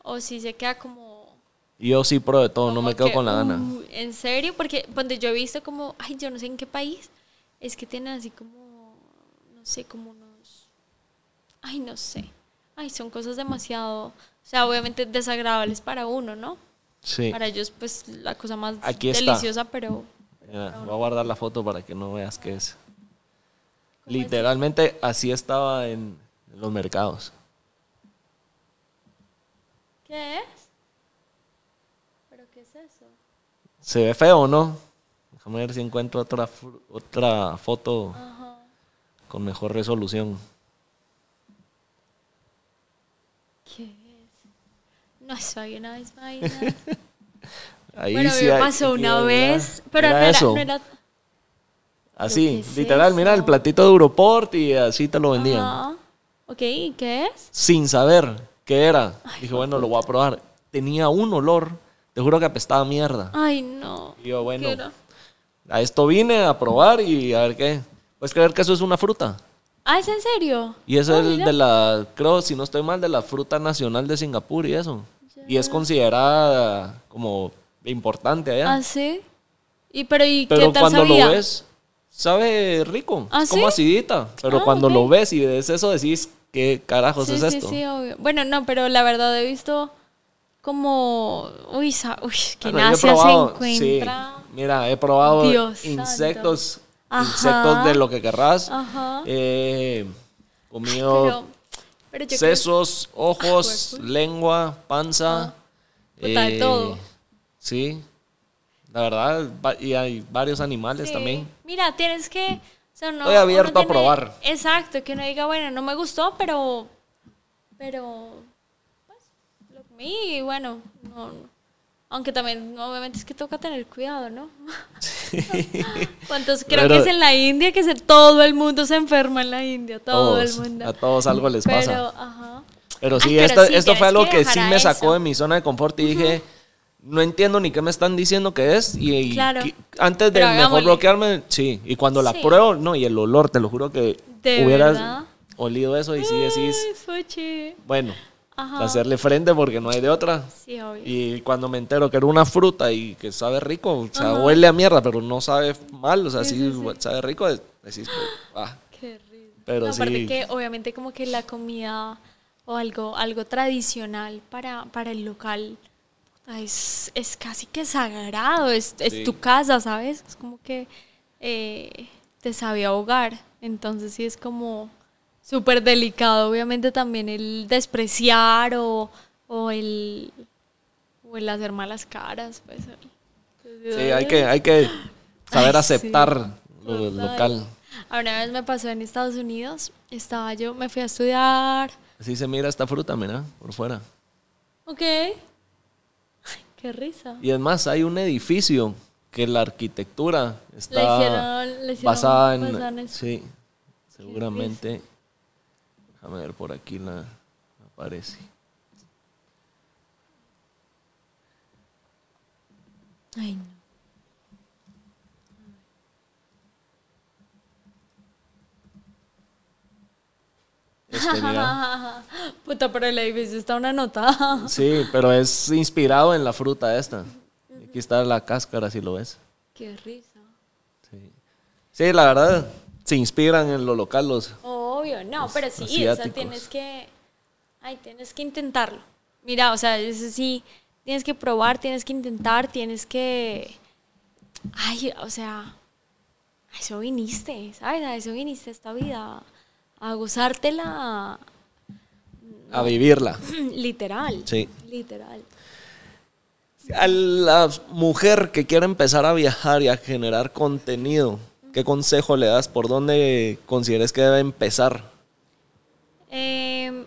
o si se queda como... Yo sí pruebo de todo, no me quedo que, con la gana. "Uh, ¿En serio? Porque donde yo he visto como, ay, yo no sé en qué país, es que tienen así como, sé, como unos... Ay, no sé. Ay, son cosas demasiado, o sea, obviamente desagradables para uno, ¿no? Sí. Para ellos, pues, la cosa más Aquí está. deliciosa, pero... Mira, voy a guardar la foto para que no veas qué es. Literalmente así estaba en, los mercados. ¿Qué es? ¿Pero qué es eso? Se ve feo, ¿no? Déjame ver si encuentro otra, otra foto Ajá. Con mejor resolución. ¿Qué es? No, eso hay una vez vaina. Ahí bueno, sí me hay- pasó una vez, pero no mira era, no era- Así, ¿Pero qué es literal, mira el platito de Europort y así te lo vendían. Ajá. Ok, ¿y qué es? Sin saber qué era. Dije, bueno, lo voy a probar. Tenía un olor, te juro que apestaba mierda. Ay, no. Y yo, bueno, ¿Qué era? a esto vine a probar y a ver qué. ¿Puedes creer que eso es una fruta? Ah, ¿es en serio? Y es Ah, el mira. de la, creo, si no estoy mal, de la fruta nacional de Singapur y eso. Y es considerada como importante allá. Ah, sí. ¿Y, pero, ¿y Pero qué tal cuando sabía? lo ves, sabe rico. ¿Ah, es como sí? acidita. Pero Ah, cuando lo ves y ves eso, decís, ¿qué carajos Sí, es sí, esto? sí, obvio. Bueno, no, pero la verdad he visto como... Uy, sa- uy que en Bueno, Asia probado- se encuentra... sí, mira, he probado Dios insectos, santo. Insectos Ajá. de lo que querrás. Ajá. He comido Pero, pero yo creo- sesos, ojos, lengua, panza. Ah. De todo. Sí, la verdad, y hay varios animales Sí. también. Mira, tienes que... o sea, no- Estoy abierto a probar. Exacto, que uno diga, bueno, no me gustó, pero... Pero... Pues, lo comí y bueno, no... no. Aunque también, obviamente, es que toca tener cuidado, ¿no? ¿Cuántos? Creo Pero- que es en la India que se, todo el mundo se enferma en la India, todo Todos, el mundo. a todos algo les pero, pasa. ajá. Pero sí, Ay, pero esto, sí, esto fue algo que sí me sacó eso. de mi zona de confort y dije, no entiendo ni qué me están diciendo que es. Y, y Claro. antes de mejor bloquearme, sí. Y cuando la Sí. pruebo, no, y el olor, te lo juro que ¿De hubieras verdad? olido eso y sí decís, bueno, Ajá. hacerle frente porque no hay de otra. Sí, obvio. Y cuando me entero que era una fruta y que sabe rico, o sea, huele a mierda, pero no sabe mal, o sea, sí, sabe rico, decís, ah, Qué rico. pero No, aparte que obviamente como que la comida o algo, algo tradicional para, para el local es, es casi que sagrado, es, es tu casa, ¿sabes? Es como que eh, te sabe ahogar, entonces sí es como súper delicado, obviamente también el despreciar o, o el, o el hacer malas caras, pues. Sí, hay que, hay que saber Ay, sí. aceptar lo Total. local. Una vez me pasó en Estados Unidos, estaba yo, me fui a estudiar. Así se mira esta fruta, mira, por fuera. Ok. Ay, qué risa. Y es más, hay un edificio que la arquitectura está Le hicieron- le hicieron basada en... Sí, seguramente. Déjame ver por aquí la aparece. Ay, no. Este. Puta, pero el edificio está una nota. Sí, pero es inspirado en la fruta esta. Aquí está la cáscara, si lo ves. Qué risa. Sí. Sí, la verdad, se inspiran en lo local los... Obvio, no, Los pero sí, o sea, tienes que, ay, tienes que intentarlo. Mira, o sea, eso sí, tienes que probar, tienes que intentar, tienes que, ay, o sea, a eso viniste, ¿sabes? A eso viniste esta vida, a gozártela, A vivirla. literal. Sí. Literal. A la mujer que quiere empezar a viajar y a generar contenido, ¿qué consejo le das? ¿Por dónde consideres que debe empezar? Eh,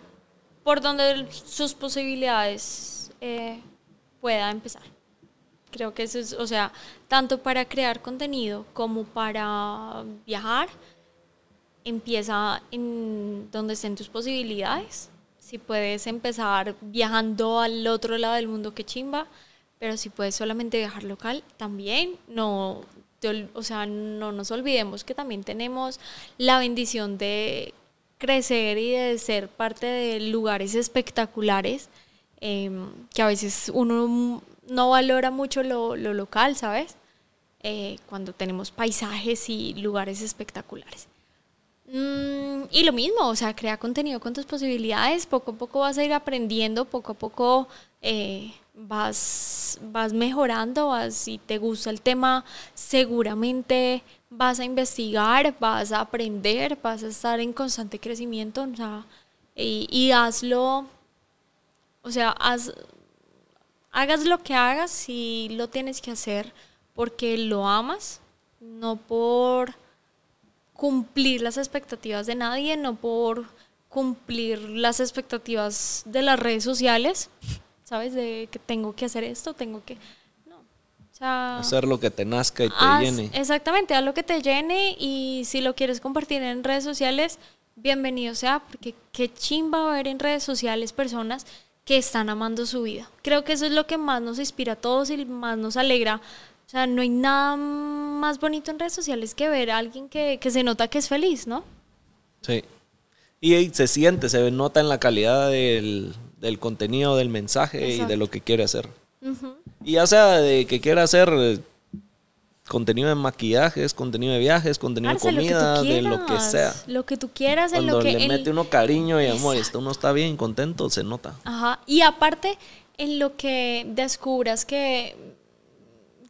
por donde sus posibilidades eh, pueda empezar. Creo que eso es, o sea, tanto para crear contenido como para viajar, empieza en donde estén tus posibilidades. Si puedes empezar viajando al otro lado del mundo, que chimba, pero si puedes solamente viajar local, también. No, o sea, no nos olvidemos que también tenemos la bendición de crecer y de ser parte de lugares espectaculares em, que a veces uno no valora mucho lo, lo local, ¿sabes? Eh, cuando tenemos paisajes y lugares espectaculares. Mm, y lo mismo, o sea, crea contenido con tus posibilidades, poco a poco vas a ir aprendiendo, poco a poco eh, vas, vas mejorando, vas, si te gusta el tema, seguramente vas a investigar, vas a aprender, vas a estar en constante crecimiento, o sea, y, y hazlo, o sea, haz, hagas lo que hagas si lo tienes que hacer porque lo amas, no por cumplir las expectativas de nadie, no por cumplir las expectativas de las redes sociales, ¿sabes? De que tengo que hacer esto, tengo que... No. O sea, Hacer lo que te nazca y te haz- llene. Exactamente, haz lo que te llene y si lo quieres compartir en redes sociales, bienvenido sea, porque qué chimba ver en redes sociales personas que están amando su vida. Creo que eso es lo que más nos inspira a todos y más nos alegra. O sea, no hay nada más bonito en redes sociales que ver a alguien que, que se nota que es feliz, ¿no? Sí. Y se siente, se nota en la calidad del, del contenido, del mensaje y de lo que quiere hacer. Y ya sea de que quiera hacer eh, contenido de maquillajes, contenido de viajes, contenido de lo comida, de lo que sea. Lo que tú quieras, en Cuando lo que... le mete uno cariño y amor y está, uno está bien contento, se nota. Ajá. Y aparte, en lo que descubras que,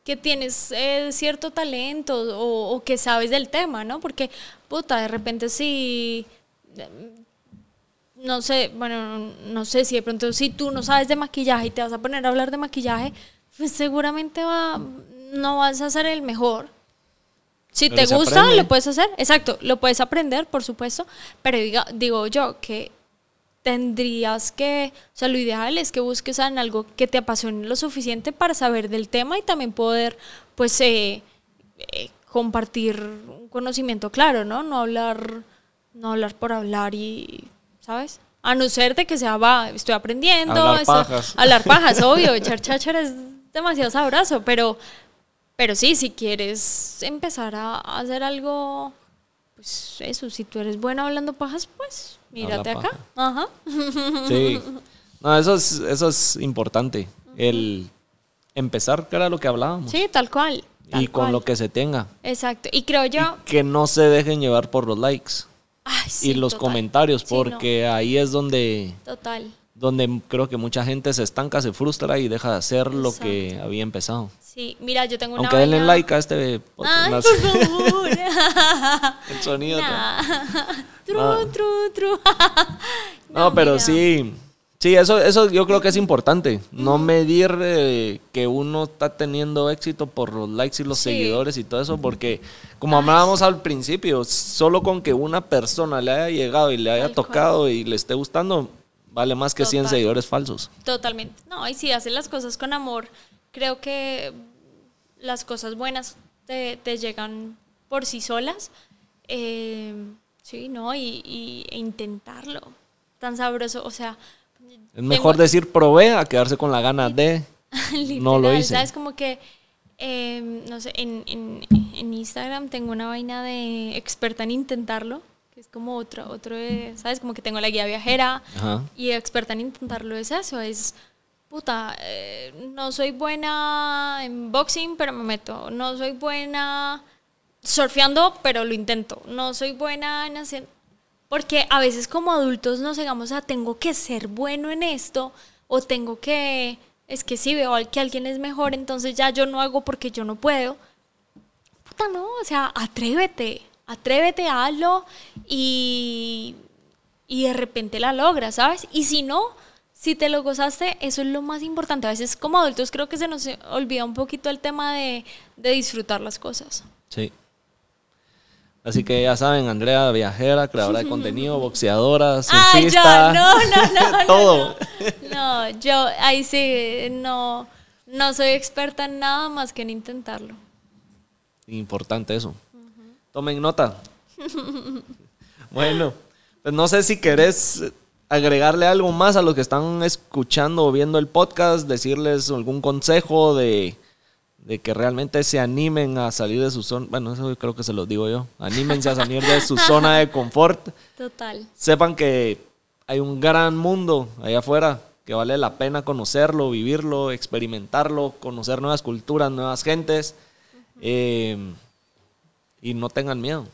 que tienes eh, cierto talento o, o que sabes del tema, ¿no? Porque, puta, de repente si, no sé, bueno, no sé si de pronto si tú no sabes de maquillaje y te vas a poner a hablar de maquillaje, pues seguramente va, no vas a ser el mejor. Si Pero te gusta, aprende. lo puedes hacer, exacto, lo puedes aprender, por supuesto, pero diga, digo yo que tendrías que, o sea, lo ideal es que busques en algo que te apasione lo suficiente para saber del tema y también poder, pues, eh, eh, compartir un conocimiento claro, ¿no? No hablar, no hablar por hablar y, ¿sabes? A no ser de que sea, va, estoy aprendiendo, Hablar pajas. hablar pajas, obvio, echar chácharas demasiado sabroso, pero, pero sí, si quieres empezar a hacer algo, pues eso, si tú eres bueno hablando pajas, pues mírate acá. Ajá. Sí. No, eso es, eso es importante. El empezar, que era lo que hablábamos. Sí, tal cual. tal y con cual. lo que se tenga. Exacto. Y creo yo. Que no se dejen llevar por los likes Ay, sí, y los total. comentarios, Sí, no, porque ahí es donde, total. donde creo que mucha gente se estanca, se frustra y deja de hacer lo que había empezado. Sí, mira, yo tengo una. Aunque denle vaina- like a este podcast. Ay, por favor. el sonido. Nah. Tru, Ah. tru, tru. No, pero mira. sí. Sí, eso, eso yo creo que es importante. No medir eh, que uno está teniendo éxito por los likes y los Sí. seguidores y todo eso, porque como hablábamos al principio, solo con que una persona le haya llegado y le haya Tal cual. tocado y le esté gustando, vale más que 100 Total. seguidores falsos. Totalmente. No, y si haces las cosas con amor, creo que las cosas buenas te, te llegan por sí solas. Eh, sí, ¿no? Y, y- e intentarlo. Tan sabroso. O sea. Es mejor decir probé a quedarse con la gana de... No lo hice. ¿Sabes? Como que, eh, no sé, en, en, en Instagram tengo una vaina de experta en intentarlo, que es como otro, otro de- ¿sabes? Como que tengo la guía viajera Ajá. y experta en intentarlo es eso, es, puta, eh, no soy buena en boxing, pero me meto, no soy buena surfeando, pero lo intento, no soy buena en hacer... Porque a veces como adultos nos llegamos a tengo que ser bueno en esto o tengo que es que si veo que alguien es mejor, entonces ya yo no hago porque yo no puedo. Puta, no, o sea, atrévete, atrévete, hazlo y, y de repente la logras, ¿sabes? Y si no, si te lo gozaste, eso es lo más importante. A veces como adultos creo que se nos olvida un poquito el tema de, de disfrutar las cosas. Sí. Así que ya saben, Andrea, viajera, creadora de contenido, boxeadora, Ay, surfista, ya, no, no, no, no, todo. No, yo ahí sí, no, no soy experta en nada más que en intentarlo. Importante eso. Tomen nota. bueno, pues no sé si querés agregarle algo más a los que están escuchando o viendo el podcast, decirles algún consejo de, de que realmente se animen a salir de su zona. Bueno, eso creo que se los digo yo. Anímense a salir de su zona de confort. Total. Sepan que hay un gran mundo allá afuera que vale la pena conocerlo, vivirlo, experimentarlo, conocer nuevas culturas, nuevas gentes. eh, y no tengan miedo.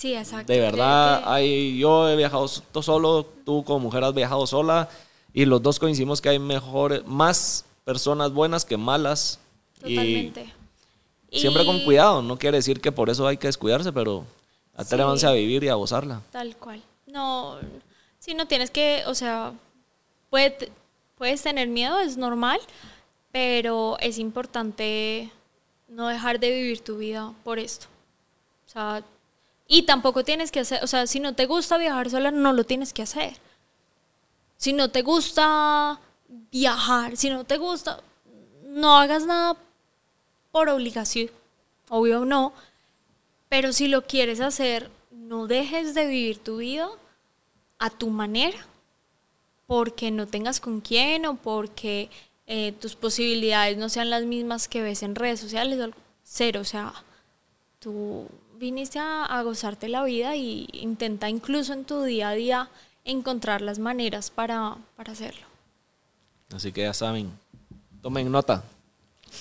Sí, exacto. De verdad, que- hay, yo he viajado so- solo, tú como mujer has viajado sola y los dos coincidimos que hay mejor, más personas buenas que malas. Totalmente. Y siempre con cuidado, no quiere decir que por eso hay que descuidarse, pero atrévanse Sí. a vivir y a gozarla. Tal cual. No, si no tienes que, o sea, puede- puedes tener miedo, es normal, pero es importante no dejar de vivir tu vida por esto. O sea, y tampoco tienes que hacer, o sea, si no te gusta viajar sola, no lo tienes que hacer. Si no te gusta viajar, si no te gusta, no hagas nada por obligación, obvio no, pero si lo quieres hacer, no dejes de vivir tu vida a tu manera, porque no tengas con quién o porque eh, tus posibilidades no sean las mismas que ves en redes sociales. Cero, o sea, tú viniste a, a gozarte la vida y intenta incluso en tu día a día encontrar las maneras para, para hacerlo. Así que ya saben, tomen nota.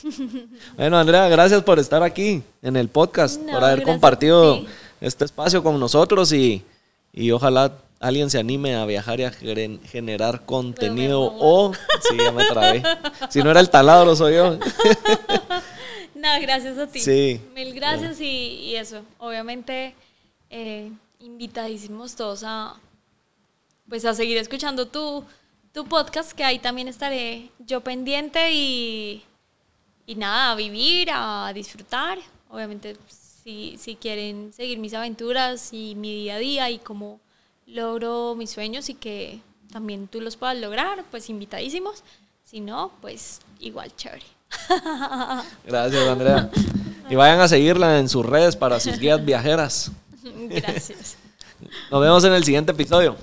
bueno, Andrea, gracias por estar aquí en el podcast, No, por haber compartido ti. este espacio con nosotros y, y ojalá alguien se anime a viajar y a generar contenido o... Sí, ya me trabé. Si no era el taladro, soy yo. No, gracias a ti. Sí. Mil gracias y, y eso. Obviamente, eh, invitadísimos todos a, pues, a seguir escuchando tu, tu podcast, que ahí también estaré yo pendiente y, y nada, a vivir, a disfrutar. Obviamente, si, si quieren seguir mis aventuras y mi día a día y cómo logro mis sueños y que también tú los puedas lograr, pues invitadísimos. Si no, pues igual chévere. Gracias, Andrea. Y vayan a seguirla en sus redes para sus guías viajeras. Gracias. Nos vemos en el siguiente episodio.